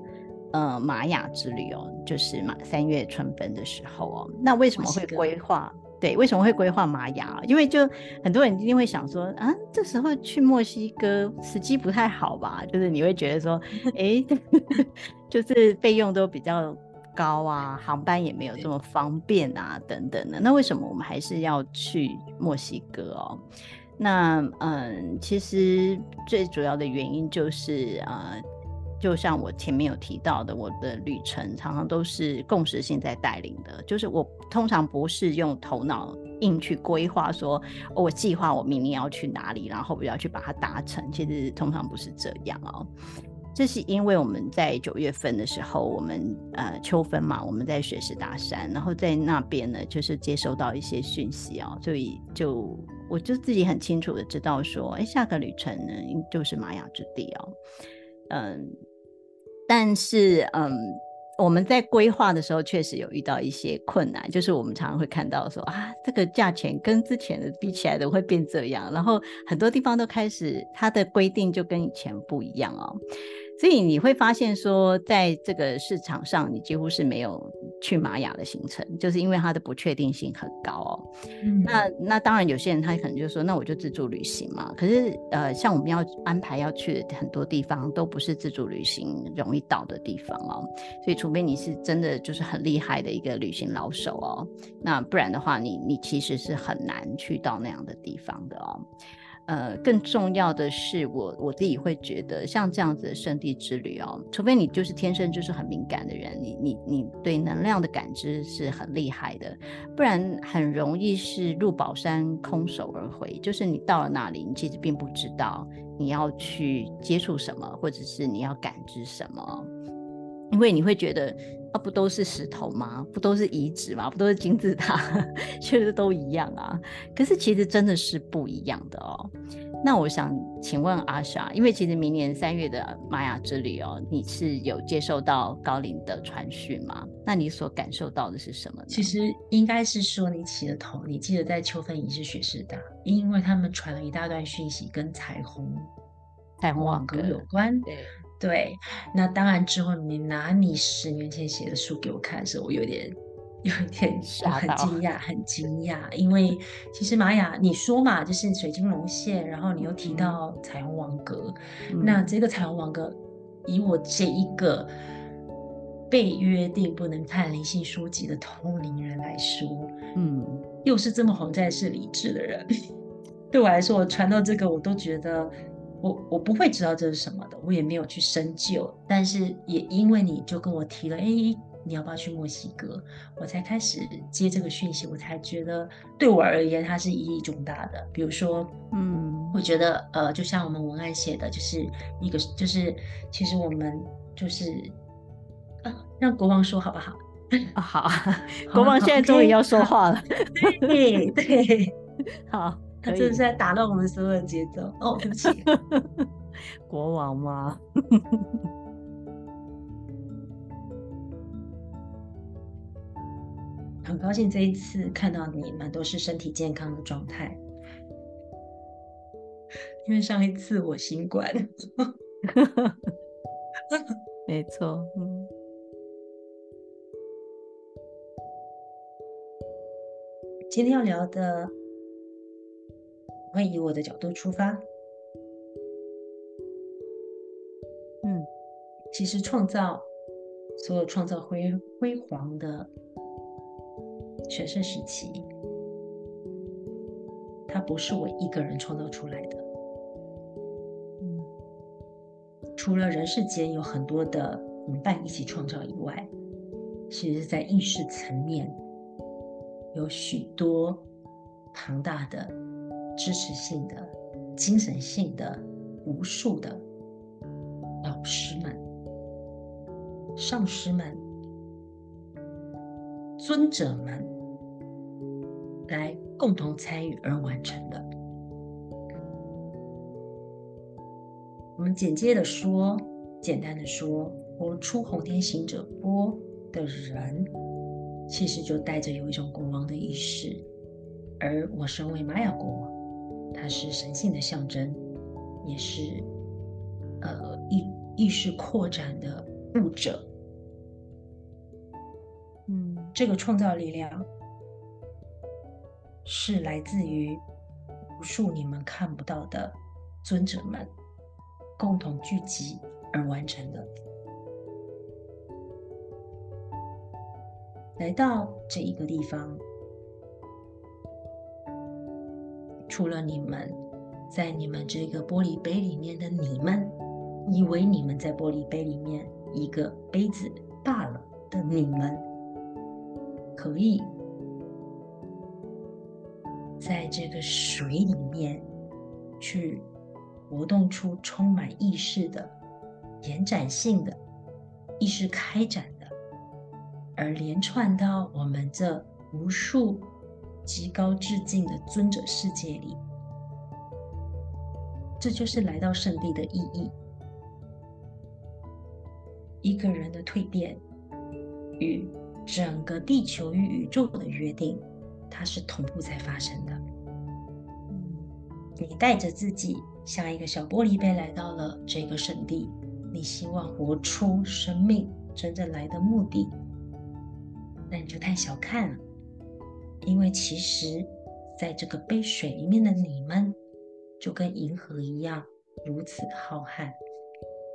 呃玛雅之旅哦，就是马三月春分的时候哦。那为什么会规划？对，为什么会规划玛雅？因为就很多人一定会想说，啊，这时候去墨西哥时机不太好吧？就是你会觉得说，[LAUGHS] 哎，就是费用都比较高啊，航班也没有这么方便啊，等等的。那为什么我们还是要去墨西哥哦？那嗯，其实最主要的原因就是呃。就像我前面有提到的，我的旅程常常都是共识性在带领的，就是我通常不是用头脑硬去规划，说我计划我明年要去哪里，然后我要去把它达成。其实通常不是这样哦。这是因为我们在九月份的时候，我们呃秋分嘛，我们在雪石达山，然后在那边呢，就是接收到一些讯息哦，所以就我就自己很清楚的知道说，哎，下个旅程呢就是玛雅之地哦。嗯，但是嗯，我们在规划的时候确实有遇到一些困难，就是我们常常会看到说啊，这个价钱跟之前的比起来的会变这样，然后很多地方都开始它的规定就跟以前不一样哦。所以你会发现说，在这个市场上，你几乎是没有去玛雅的行程，就是因为它的不确定性很高哦。嗯、那那当然，有些人他可能就说，那我就自助旅行嘛。可是呃，像我们要安排要去的很多地方，都不是自助旅行容易到的地方哦。所以，除非你是真的就是很厉害的一个旅行老手哦，那不然的话你，你你其实是很难去到那样的地方的哦。呃，更重要的是我，我自己会觉得，像这样子的圣地之旅哦，除非你就是天生就是很敏感的人，你你你对能量的感知是很厉害的，不然很容易是入宝山空手而回。就是你到了那里，你其实并不知道你要去接触什么，或者是你要感知什么，因为你会觉得啊，不都是石头吗？不都是遗址吗？不都是金字塔？[LAUGHS] 确实都一样啊。可是其实真的是不一样的哦。那我想请问阿莎，因为其实明年三月的玛雅之旅哦，你是有接受到高龄的传讯吗？那你所感受到的是什么呢？其实应该是说你起了头，你记得在秋分仪式学士大，因为他们传了一大段讯息，跟彩虹、彩虹网格有关。对。对，那当然之后你拿你十年前写的书给我看的时候，我有点，有一点我很惊讶，很惊讶，因为其实玛雅你说嘛，就是水晶龙线，然后你又提到彩虹网格，嗯、那这个彩虹网格，以我这一个被约定不能看灵性书籍的通灵人来说，嗯，又是这么红在是理智的人，[LAUGHS] 对我来说，我传到这个我都觉得。我我不会知道这是什么的，我也没有去深究。但是也因为你就跟我提了，哎，你要不要去墨西哥？我才开始接这个讯息，我才觉得对我而言它是意义重大的。比如说，嗯，我觉得呃，就像我们文案写的，就是一个就是其实我们就是啊，让国王说好不好？[LAUGHS] 啊，好，国王现在终于要说话了。对对，好。他真的是在打乱我们所有的节奏哦，对不起，[LAUGHS] 国王吗？[LAUGHS] 很高兴这一次看到你们都是身体健康的状态，因为上一次我新冠，[LAUGHS] 没错，嗯，今天要聊的。会以我的角度出发，嗯，其实创造所有创造辉辉煌的全盛时期，它不是我一个人创造出来的，嗯，除了人世间有很多的伙伴一起创造以外，其实在意识层面有许多庞大的。支持性的、精神性的、无数的老师们、上师们、尊者们来共同参与而完成的。我们简介的说，简单的说，我们出红天行者波的人，其实就带着有一种国王的意识，而我身为玛雅国王。它是神性的象征，也是呃意意识扩展的物者。嗯，这个创造力量是来自于无数你们看不到的尊者们共同聚集而完成的。来到这一个地方。除了你们，在你们这个玻璃杯里面的你们，以为你们在玻璃杯里面一个杯子罢了的你们，可以在这个水里面去活动出充满意识的、延展性的、意识开展的，而连串到我们这无数。极高致敬的尊者世界里，这就是来到圣地的意义。一个人的蜕变与整个地球与宇宙的约定，它是同步在发生的。你带着自己像一个小玻璃杯来到了这个圣地，你希望活出生命真正来的目的，那你就太小看了。因为其实，在这个杯水里面的你们，就跟银河一样如此浩瀚。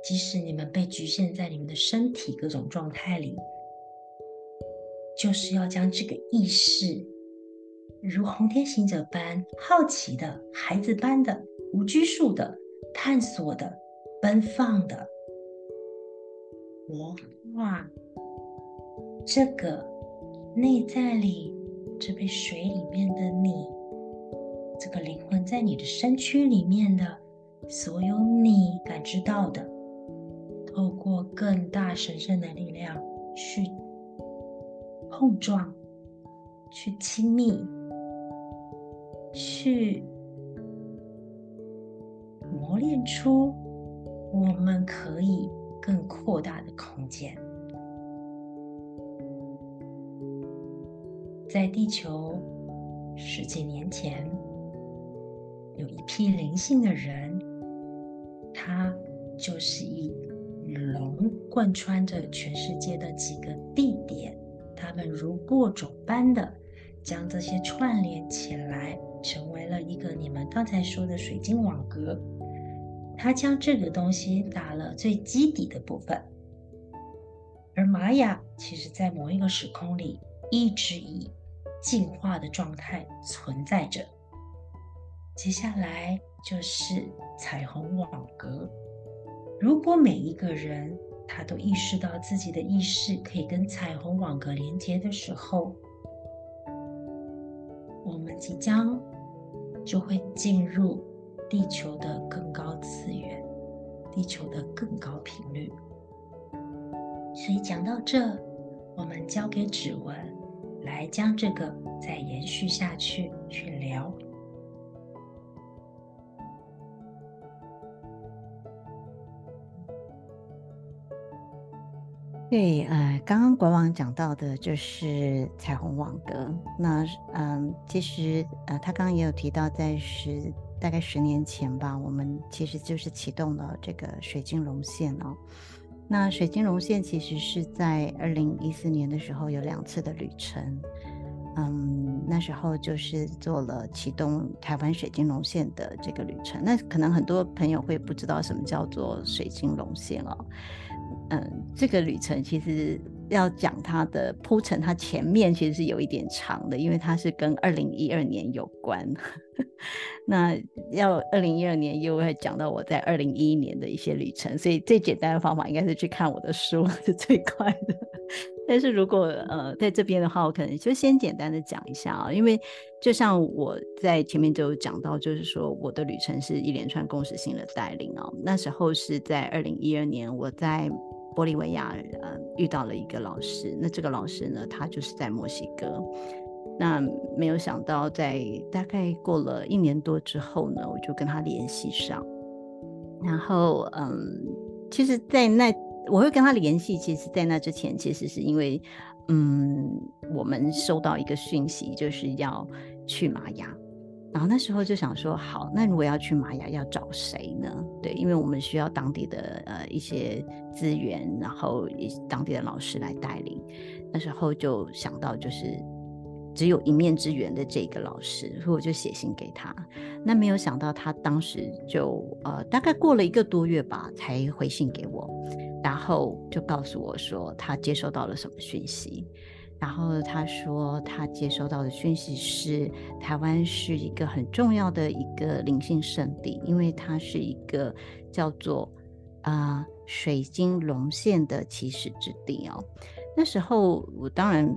即使你们被局限在你们的身体各种状态里，就是要将这个意识，如红天行者般好奇的、孩子般的、无拘束的、探索的、奔放的，活化这个内在里。这杯水里面的你，这个灵魂在你的身躯里面的所有你感知到的，透过更大神圣的力量去碰撞、去亲密、去磨练出我们可以更扩大的空间。在地球十几年前，有一批灵性的人，他就是以龙贯穿着全世界的几个地点，他们如播种般的将这些串联起来，成为了一个你们刚才说的水晶网格。他将这个东西打了最基底的部分，而玛雅其实在某一个时空里一直以进化的状态存在着。接下来就是彩虹网格。如果每一个人他都意识到自己的意识可以跟彩虹网格连接的时候，我们即将就会进入地球的更高次元，地球的更高频率。所以讲到这，我们交给指纹。来将这个再延续下去，去聊。对，呃，刚刚国王讲到的就是彩虹网格。那，嗯，其实，呃，他刚刚也有提到，在十大概十年前吧，我们其实就是启动了这个水晶龙线哦。那水晶龙线其实是在二零一四年的时候有两次的旅程，嗯，那时候就是做了启动台湾水晶龙线的这个旅程。那可能很多朋友会不知道什么叫做水晶龙线哦，嗯，这个旅程其实。要讲它的铺陈，它前面其实是有一点长的，因为它是跟二零一二年有关。[LAUGHS] 那要二零一二年又会讲到我在二零一一年的一些旅程，所以最简单的方法应该是去看我的书是最快的。但是如果呃在这边的话，我可能就先简单的讲一下啊，因为就像我在前面就有讲到，就是说我的旅程是一连串共识性的带领哦。那时候是在二零一二年，我在。玻利维亚，呃，遇到了一个老师。那这个老师呢，他就是在墨西哥。那没有想到，在大概过了一年多之后呢，我就跟他联系上。然后，嗯，其实，在那我会跟他联系，其实，在那之前，其实是因为，嗯，我们收到一个讯息，就是要去玛雅。然后那时候就想说，好，那如果要去玛雅，要找谁呢？对，因为我们需要当地的呃一些资源，然后当地的老师来带领。那时候就想到，就是只有一面之缘的这个老师，所以我就写信给他。那没有想到，他当时就呃大概过了一个多月吧，才回信给我，然后就告诉我说他接收到了什么讯息。然后他说，他接收到的讯息是台湾是一个很重要的一个灵性圣地，因为它是一个叫做啊、水晶龙线的起始之地哦。那时候我当然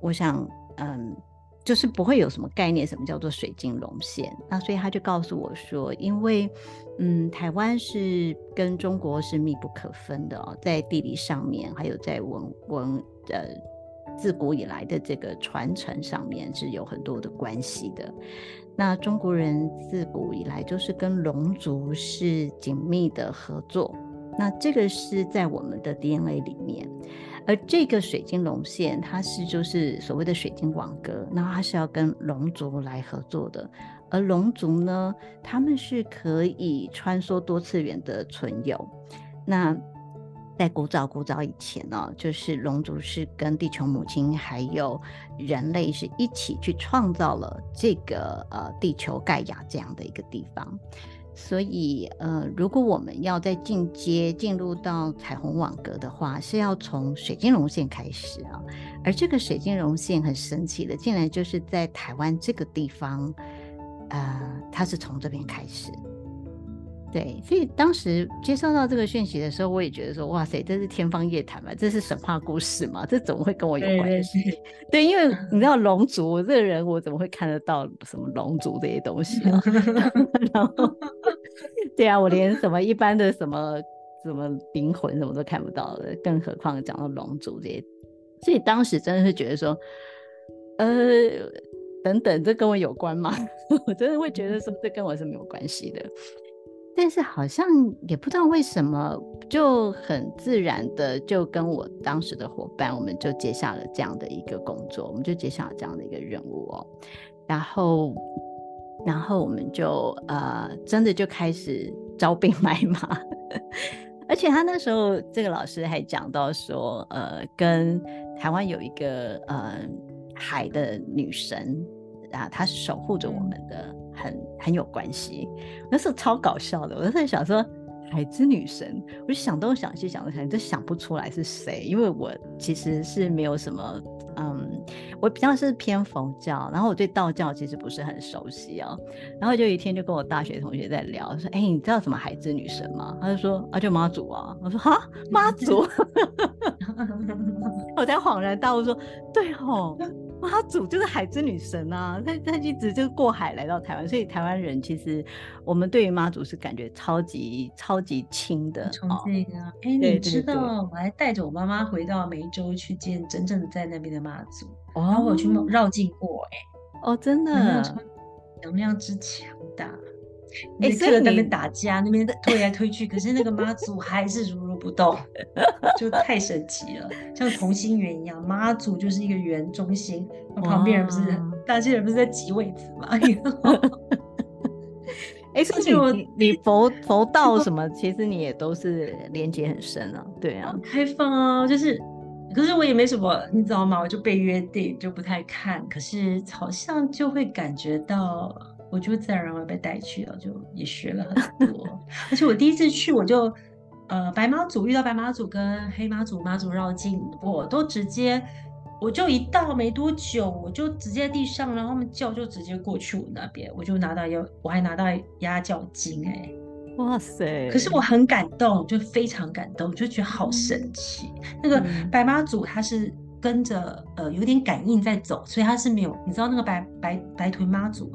我想，嗯，就是不会有什么概念，什么叫做水晶龙线。那所以他就告诉我说，因为嗯，台湾是跟中国是密不可分的哦，在地理上面，还有在文文呃。自古以来的这个传承上面是有很多的关系的。那中国人自古以来就是跟龙族是紧密的合作，那这个是在我们的 DNA 里面。而这个水晶龙线，它是就是所谓的水晶网格，那它是要跟龙族来合作的。而龙族呢，他们是可以穿梭多次元的存有。那在古早古早以前呢、哦，就是龙族是跟地球母亲还有人类是一起去创造了这个呃地球盖亚这样的一个地方，所以呃如果我们要再进阶进入到彩虹网格的话，是要从水晶龙线开始啊，而这个水晶龙线很神奇的，竟然就是在台湾这个地方，呃，它是从这边开始。对，所以当时接收到这个讯息的时候，我也觉得说，哇塞，这是天方夜谭嘛，这是神话故事嘛，这怎么会跟我有关系？对，对，[LAUGHS] 对，因为 [LAUGHS] 你知道龙族，我这个人我怎么会看得到什么龙族这些东西啊？[LAUGHS] 然后，对啊，我连什么一般的什么什么灵魂什么都看不到的，更何况讲到龙族这些，所以当时真的是觉得说，呃，等等，这跟我有关吗？我真的会觉得说，这跟我是没有关系的。但是好像也不知道为什么，就很自然的就跟我当时的伙伴，我们就接下了这样的一个工作，我们就接下了这样的一个任务哦。然后，然后我们就呃，真的就开始招兵买马，[LAUGHS] 而且他那时候这个老师还讲到说，呃，跟台湾有一个呃海的女神啊，她是守护着我们的。很很有关系，那时候超搞笑的。我就在想说，海之女神，我就想东想西，想东想西，就想不出来是谁。因为我其实是没有什么，嗯，我比较是偏佛教，然后我对道教其实不是很熟悉哦。然后就有一天就跟我大学同学在聊，说：“哎、你知道什么海之女神吗？”他就说：“啊，就妈祖啊。”我说：“哈，妈祖。[LAUGHS] ”我才恍然大悟说：“对哦。”妈祖就是海之女神啊，她她一直就过海来到台湾，所以台湾人其实我们对于妈祖是感觉超级超级亲的。从这个，哎、哦，你知道，我还带着我妈妈回到梅州去见真正在那边的妈祖，哦、然后我去绕境过，哎，哦，真的，能量之强大。哎，所以在那边打架，那边推来推去，可是那个妈祖还是如如不动，[LAUGHS] 就太神奇了，像同心圆一样，妈祖就是一个圆中心，旁边人不是大些人不是在挤位子吗？[LAUGHS] [LAUGHS] 哎，所以你你佛佛道什么，其实你也都是连接很深啊，对啊，开放啊，就是，可是我也没什么，你知道吗？我就被约定，就不太看，可是好像就会感觉到。我就自然而然被带去了，就也学了很多。而且我第一次去，我就呃白妈祖遇到白妈祖跟黑妈祖妈祖绕境，我都直接，我就一到没多久，我就直接在地上，然后他们叫就直接过去我那边，我就拿到有我还拿到压脚金哎、欸，哇塞！可是我很感动，就非常感动，就觉得好神奇。嗯、那个白妈祖他是跟着呃有点感应在走，所以他是没有，你知道那个白白白臀妈祖。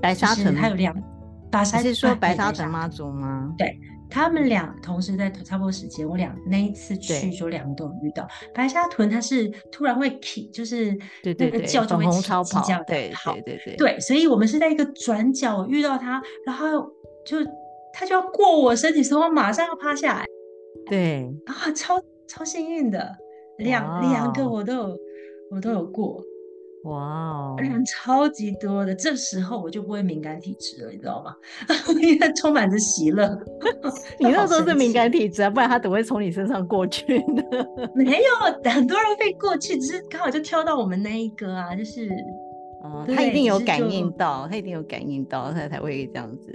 白沙屯还有两，你是说白沙屯妈祖吗？对，他们俩同时在差不多时间，我俩那一次去就两个都有遇到。白沙屯它是突然会起，就是那个叫就会起，这样对对对对对，所以我们是在一个转角遇到他，然后就他就要过我身体时候，马上要趴下来。对啊，超超幸运的，两两个我都有，我都有过。哇哦，人超级多的，这时候我就不会敏感体质了，你知道吗？[LAUGHS] 因为充满着喜乐。[LAUGHS] 你那时候是敏感体质啊，不然他怎么会从你身上过去呢？[LAUGHS] 没有，很多人会过去，只是刚好就挑到我们那一个啊，就是，哦，他一定有感应到，他一定有感应到，他才会这样子。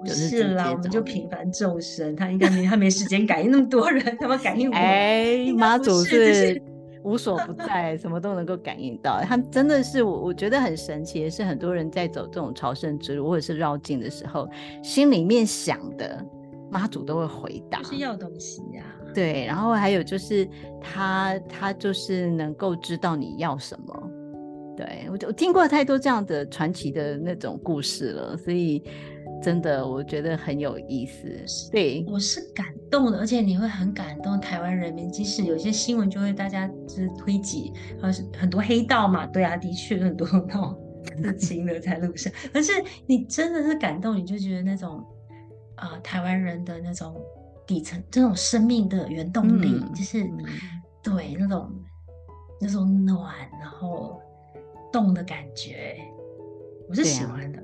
不是啦，我们就平凡众生，他应该没他没时间感应那么多人，他们感应我。哎，妈祖是。无所不在，什么都能够感应到。他真的是我，我觉得很神奇的是，很多人在走这种朝圣之路或者是绕境的时候，心里面想的妈祖都会回答，就是要东西呀、啊。对，然后还有就是他，他就是能够知道你要什么。对，我我听过太多这样的传奇的那种故事了，所以。真的，我觉得很有意思。对，我是感动的，而且你会很感动台湾人民。即使有些新闻就会大家就是推挤，呃，很多黑道嘛，对啊，的确很多那种 [LAUGHS] 刺青的在路上。可是你真的是感动，你就觉得那种啊、呃，台湾人的那种底层这种生命的原动力，嗯、就是、嗯、对那种那种暖，然后动的感觉，我是喜欢的。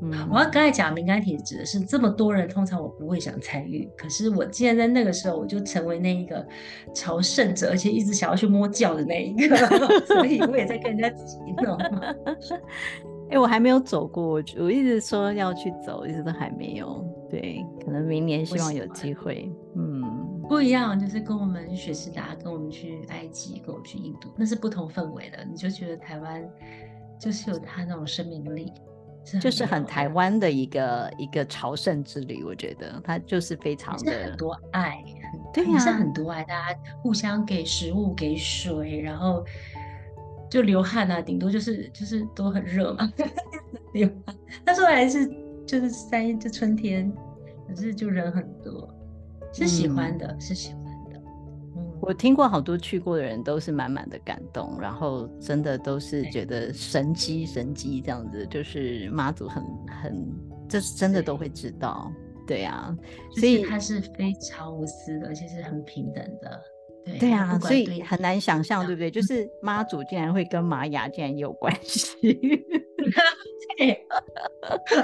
嗯，我要刚才讲敏感体质的是这么多人，通常我不会想参与。可是我竟然在那个时候，我就成为那一个朝圣者，而且一直想要去摸脚的那一个，[LAUGHS] 所以我也在跟人家挤，你知道吗？[LAUGHS] 哎、欸，我还没有走过，我我一直说要去走，一直都还没有。对，可能明年希望有机会。嗯，不一样，就是跟我们去雪士达，跟我们去埃及，跟我们去印度，那是不同氛围的。你就觉得台湾就是有它那种生命力。就是很台湾的一个一个朝圣之旅，我觉得它就是非常的很多爱，对呀、啊，是很多爱，大家互相给食物、给水，然后就流汗啊，顶多就是就是都很热嘛，[LAUGHS] 流汗。那时候还是就是三就春天，可是就人很多，是喜欢的，嗯、是喜我听过好多去过的人都是满满的感动，然后真的都是觉得神迹神迹这样子，就是妈祖很很，这是真的都会知道。对啊，所以他是非常无私的，而且是很平等的。对，对啊，所以很难想象，对不对？就是妈祖竟然会跟玛雅竟然有关系。[LAUGHS] 对，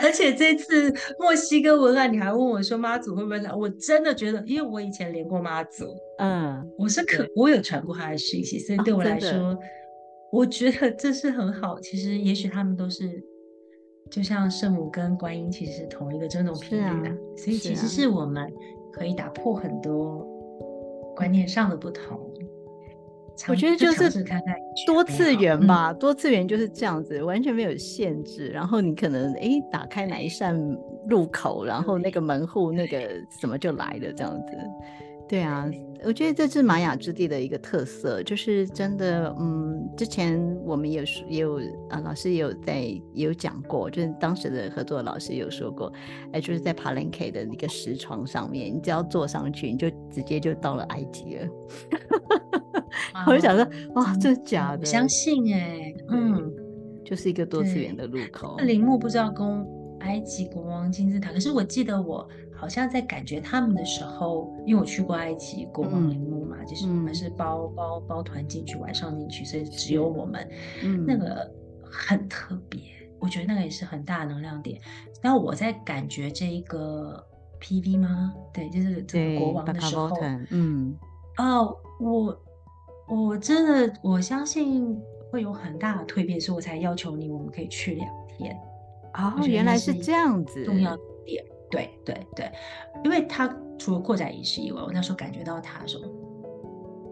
而且这次墨西哥文案，你还问我说妈祖会不会来？我真的觉得，因为我以前连过妈祖，嗯，我是可我有传过他的讯息，所以对我来说，哦，我觉得这是很好。其实，也许他们都是。就像圣母跟观音其实是同一个振动频率的，啊、所以其实是我们可以打破很多观念上的不同。啊、我觉得就是多次元吧，嗯、多次元就是这样子，完全没有限制。然后你可能哎，打开哪一扇入口，然后那个门户那个什么就来了，这样子。对啊，我觉得这是玛雅之地的一个特色，就是真的，嗯，之前我们也也有啊，老师也有在也有讲过，就是当时的合作老师有说过，哎，就是在 Palenque 的一个石床上面，你只要坐上去，你就直接就到了埃及了。[LAUGHS] 我就想说，哇，这假的？我相信哎、欸，嗯，就是一个多次元的入口。陵墓不知道跟埃及国王金字塔，可是我记得我。好像在感觉他们的时候，因为我去过埃及国王陵墓嘛，嗯、就是我们是包包包团进去，晚上进去，所以只有我们，嗯、那个很特别。我觉得那个也是很大的能量点。然后我在感觉这一个 PV 吗？对，就是这个国王的时候，嗯，哦，我我真的我相信会有很大的蜕变，所以我才要求你，我们可以去两天。哦，原来是这样子，重要点。对对对，因为他除了扩展仪式以外，我那时候感觉到他说，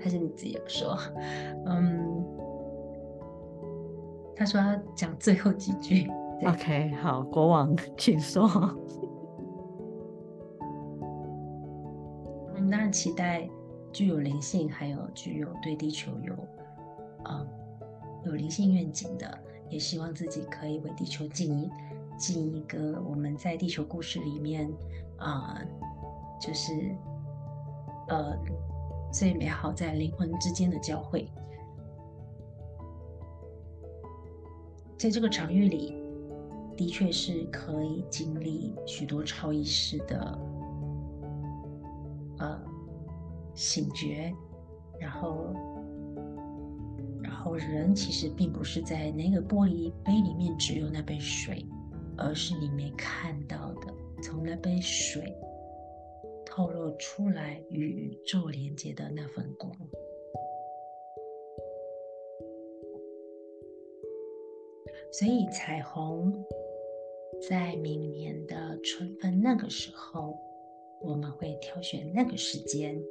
还是你自己说，嗯，他说要讲最后几句。OK，好，国王请说。我们当然期待具有灵性，还有具有对地球有，啊，有灵性愿景的，也希望自己可以为地球尽一。尽一个我们在地球故事里面啊、就是呃最美好在灵魂之间的交汇，在这个场域里，的确是可以经历许多超意识的呃醒觉，然后然后人其实并不是在那个玻璃杯里面只有那杯水。而是你没看到的，从那杯水透露出来与宇宙连接的那份光。所以彩虹在明年的春分那个时候，我们会挑选那个时间，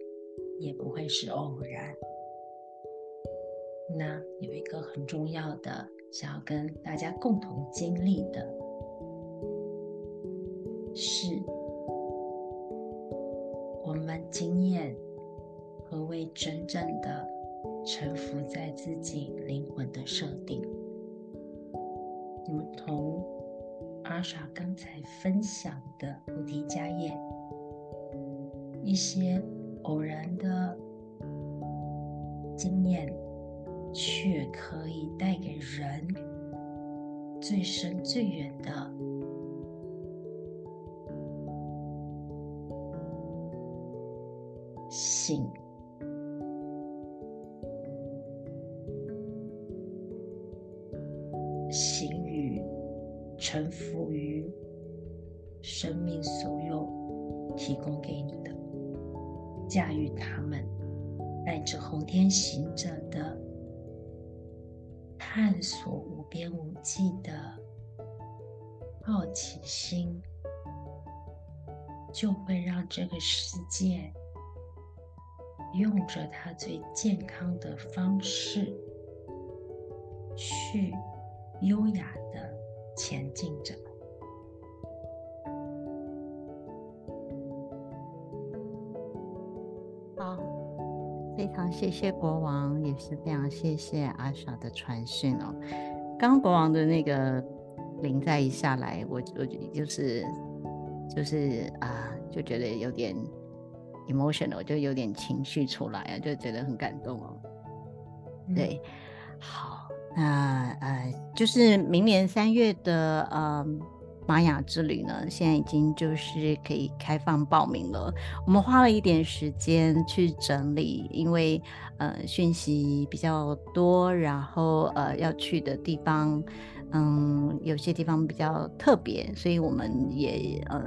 也不会是偶然。那有一个很重要的，想要跟大家共同经历的。是，我们经验何谓真正的臣服在自己灵魂的设定，如同阿莎刚才分享的菩提迦叶，一些偶然的经验，却可以带给人最深最远的。醒，醒与臣服着他最健康的方式，去优雅的前进着。好，非常谢谢国王，也是非常谢谢阿莎的传讯哦。刚刚国王的那个灵在一下来，我我就是就是啊，就觉得有点。emotional，就有点情绪出来啊，就觉得很感动哦。嗯、对，好，那呃，就是明年三月的呃玛雅之旅呢，现在已经就是可以开放报名了。我们花了一点时间去整理，因为呃讯息比较多，然后呃要去的地方，嗯，有些地方比较特别，所以我们也呃。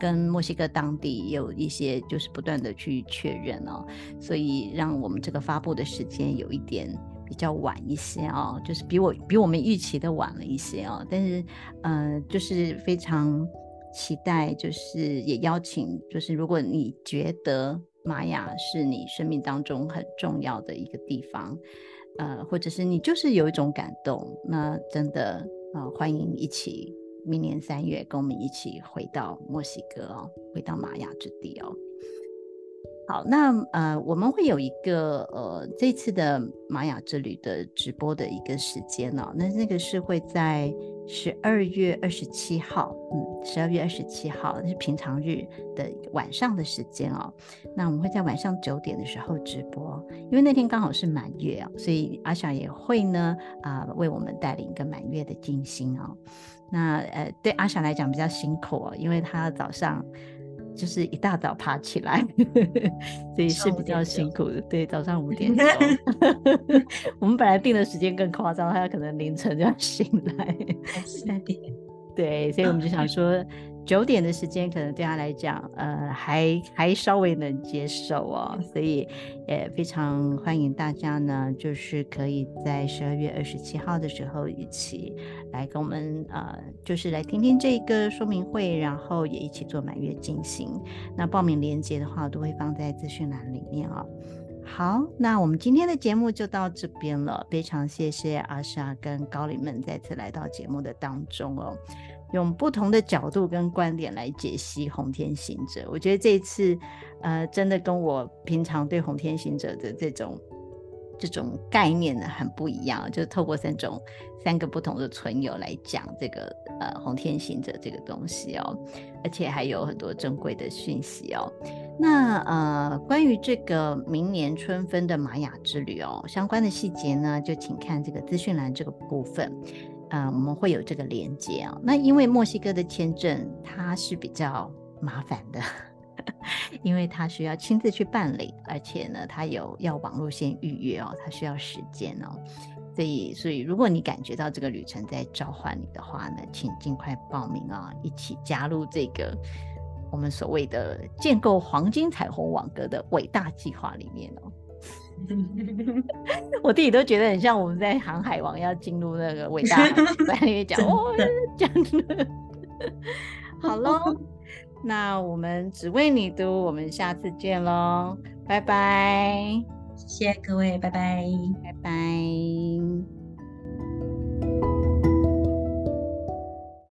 跟墨西哥当地有一些就是不断的去确认哦，所以让我们这个发布的时间有一点比较晚一些哦，就是比我比我们预期的晚了一些哦，但是呃就是非常期待，就是也邀请，就是如果你觉得玛雅是你生命当中很重要的一个地方，呃，或者是你就是有一种感动，那真的呃欢迎一起。明年三月，跟我们一起回到墨西哥哦，回到玛雅之地哦。好，那呃，我们会有一个呃，这次的玛雅之旅的直播的一个时间哦。那那个是会在十二月二十七号，嗯，十二月二十七号是平常日的晚上的时间哦。那我们会在晚上九点的时候直播，因为那天刚好是满月啊，所以阿莎也会呢啊、为我们带领一个满月的静心哦。那呃，对阿翔来讲比较辛苦哦，因为他早上就是一大早爬起来，[LAUGHS] 所以是比较辛苦的。对，早上五点钟，[LAUGHS] 我们本来定的时间更夸张，他可能凌晨就要醒来。三点。[LAUGHS] 对，所以我们就想说。九点的时间可能对他来讲，呃，还还稍微能接受哦，所以也非常欢迎大家呢，就是可以在十二月二十七号的时候一起来跟我们，呃，就是来听听这个说明会，然后也一起做满月进行。那报名链接的话，都会放在资讯栏里面哦。好，那我们今天的节目就到这边了，非常谢谢阿莎跟高灵们再次来到节目的当中哦。用不同的角度跟观点来解析红天行者，我觉得这一次，呃，真的跟我平常对红天行者的这种这种概念呢很不一样，就透过三种三个不同的存有来讲这个呃红天行者这个东西哦，而且还有很多珍贵的讯息哦。那呃，关于这个明年春分的玛雅之旅哦，相关的细节呢，就请看这个资讯栏这个部分。嗯，我们会有这个连接啊。那因为墨西哥的签证它是比较麻烦的，[LAUGHS] 因为它需要亲自去办理，而且呢，它有要网络先预约哦，它需要时间哦。所以，所以如果你感觉到这个旅程在召唤你的话呢，请尽快报名啊，一起加入这个我们所谓的建构黄金彩虹网格的伟大计划里面哦。[LAUGHS] 我自己都觉得很像我们在航海王要进入那个伟大海，在那边讲 [LAUGHS] 哦，[LAUGHS] 讲的好喽。那我们只为你读，我们下次见喽，拜拜，谢谢各位，拜拜，拜拜。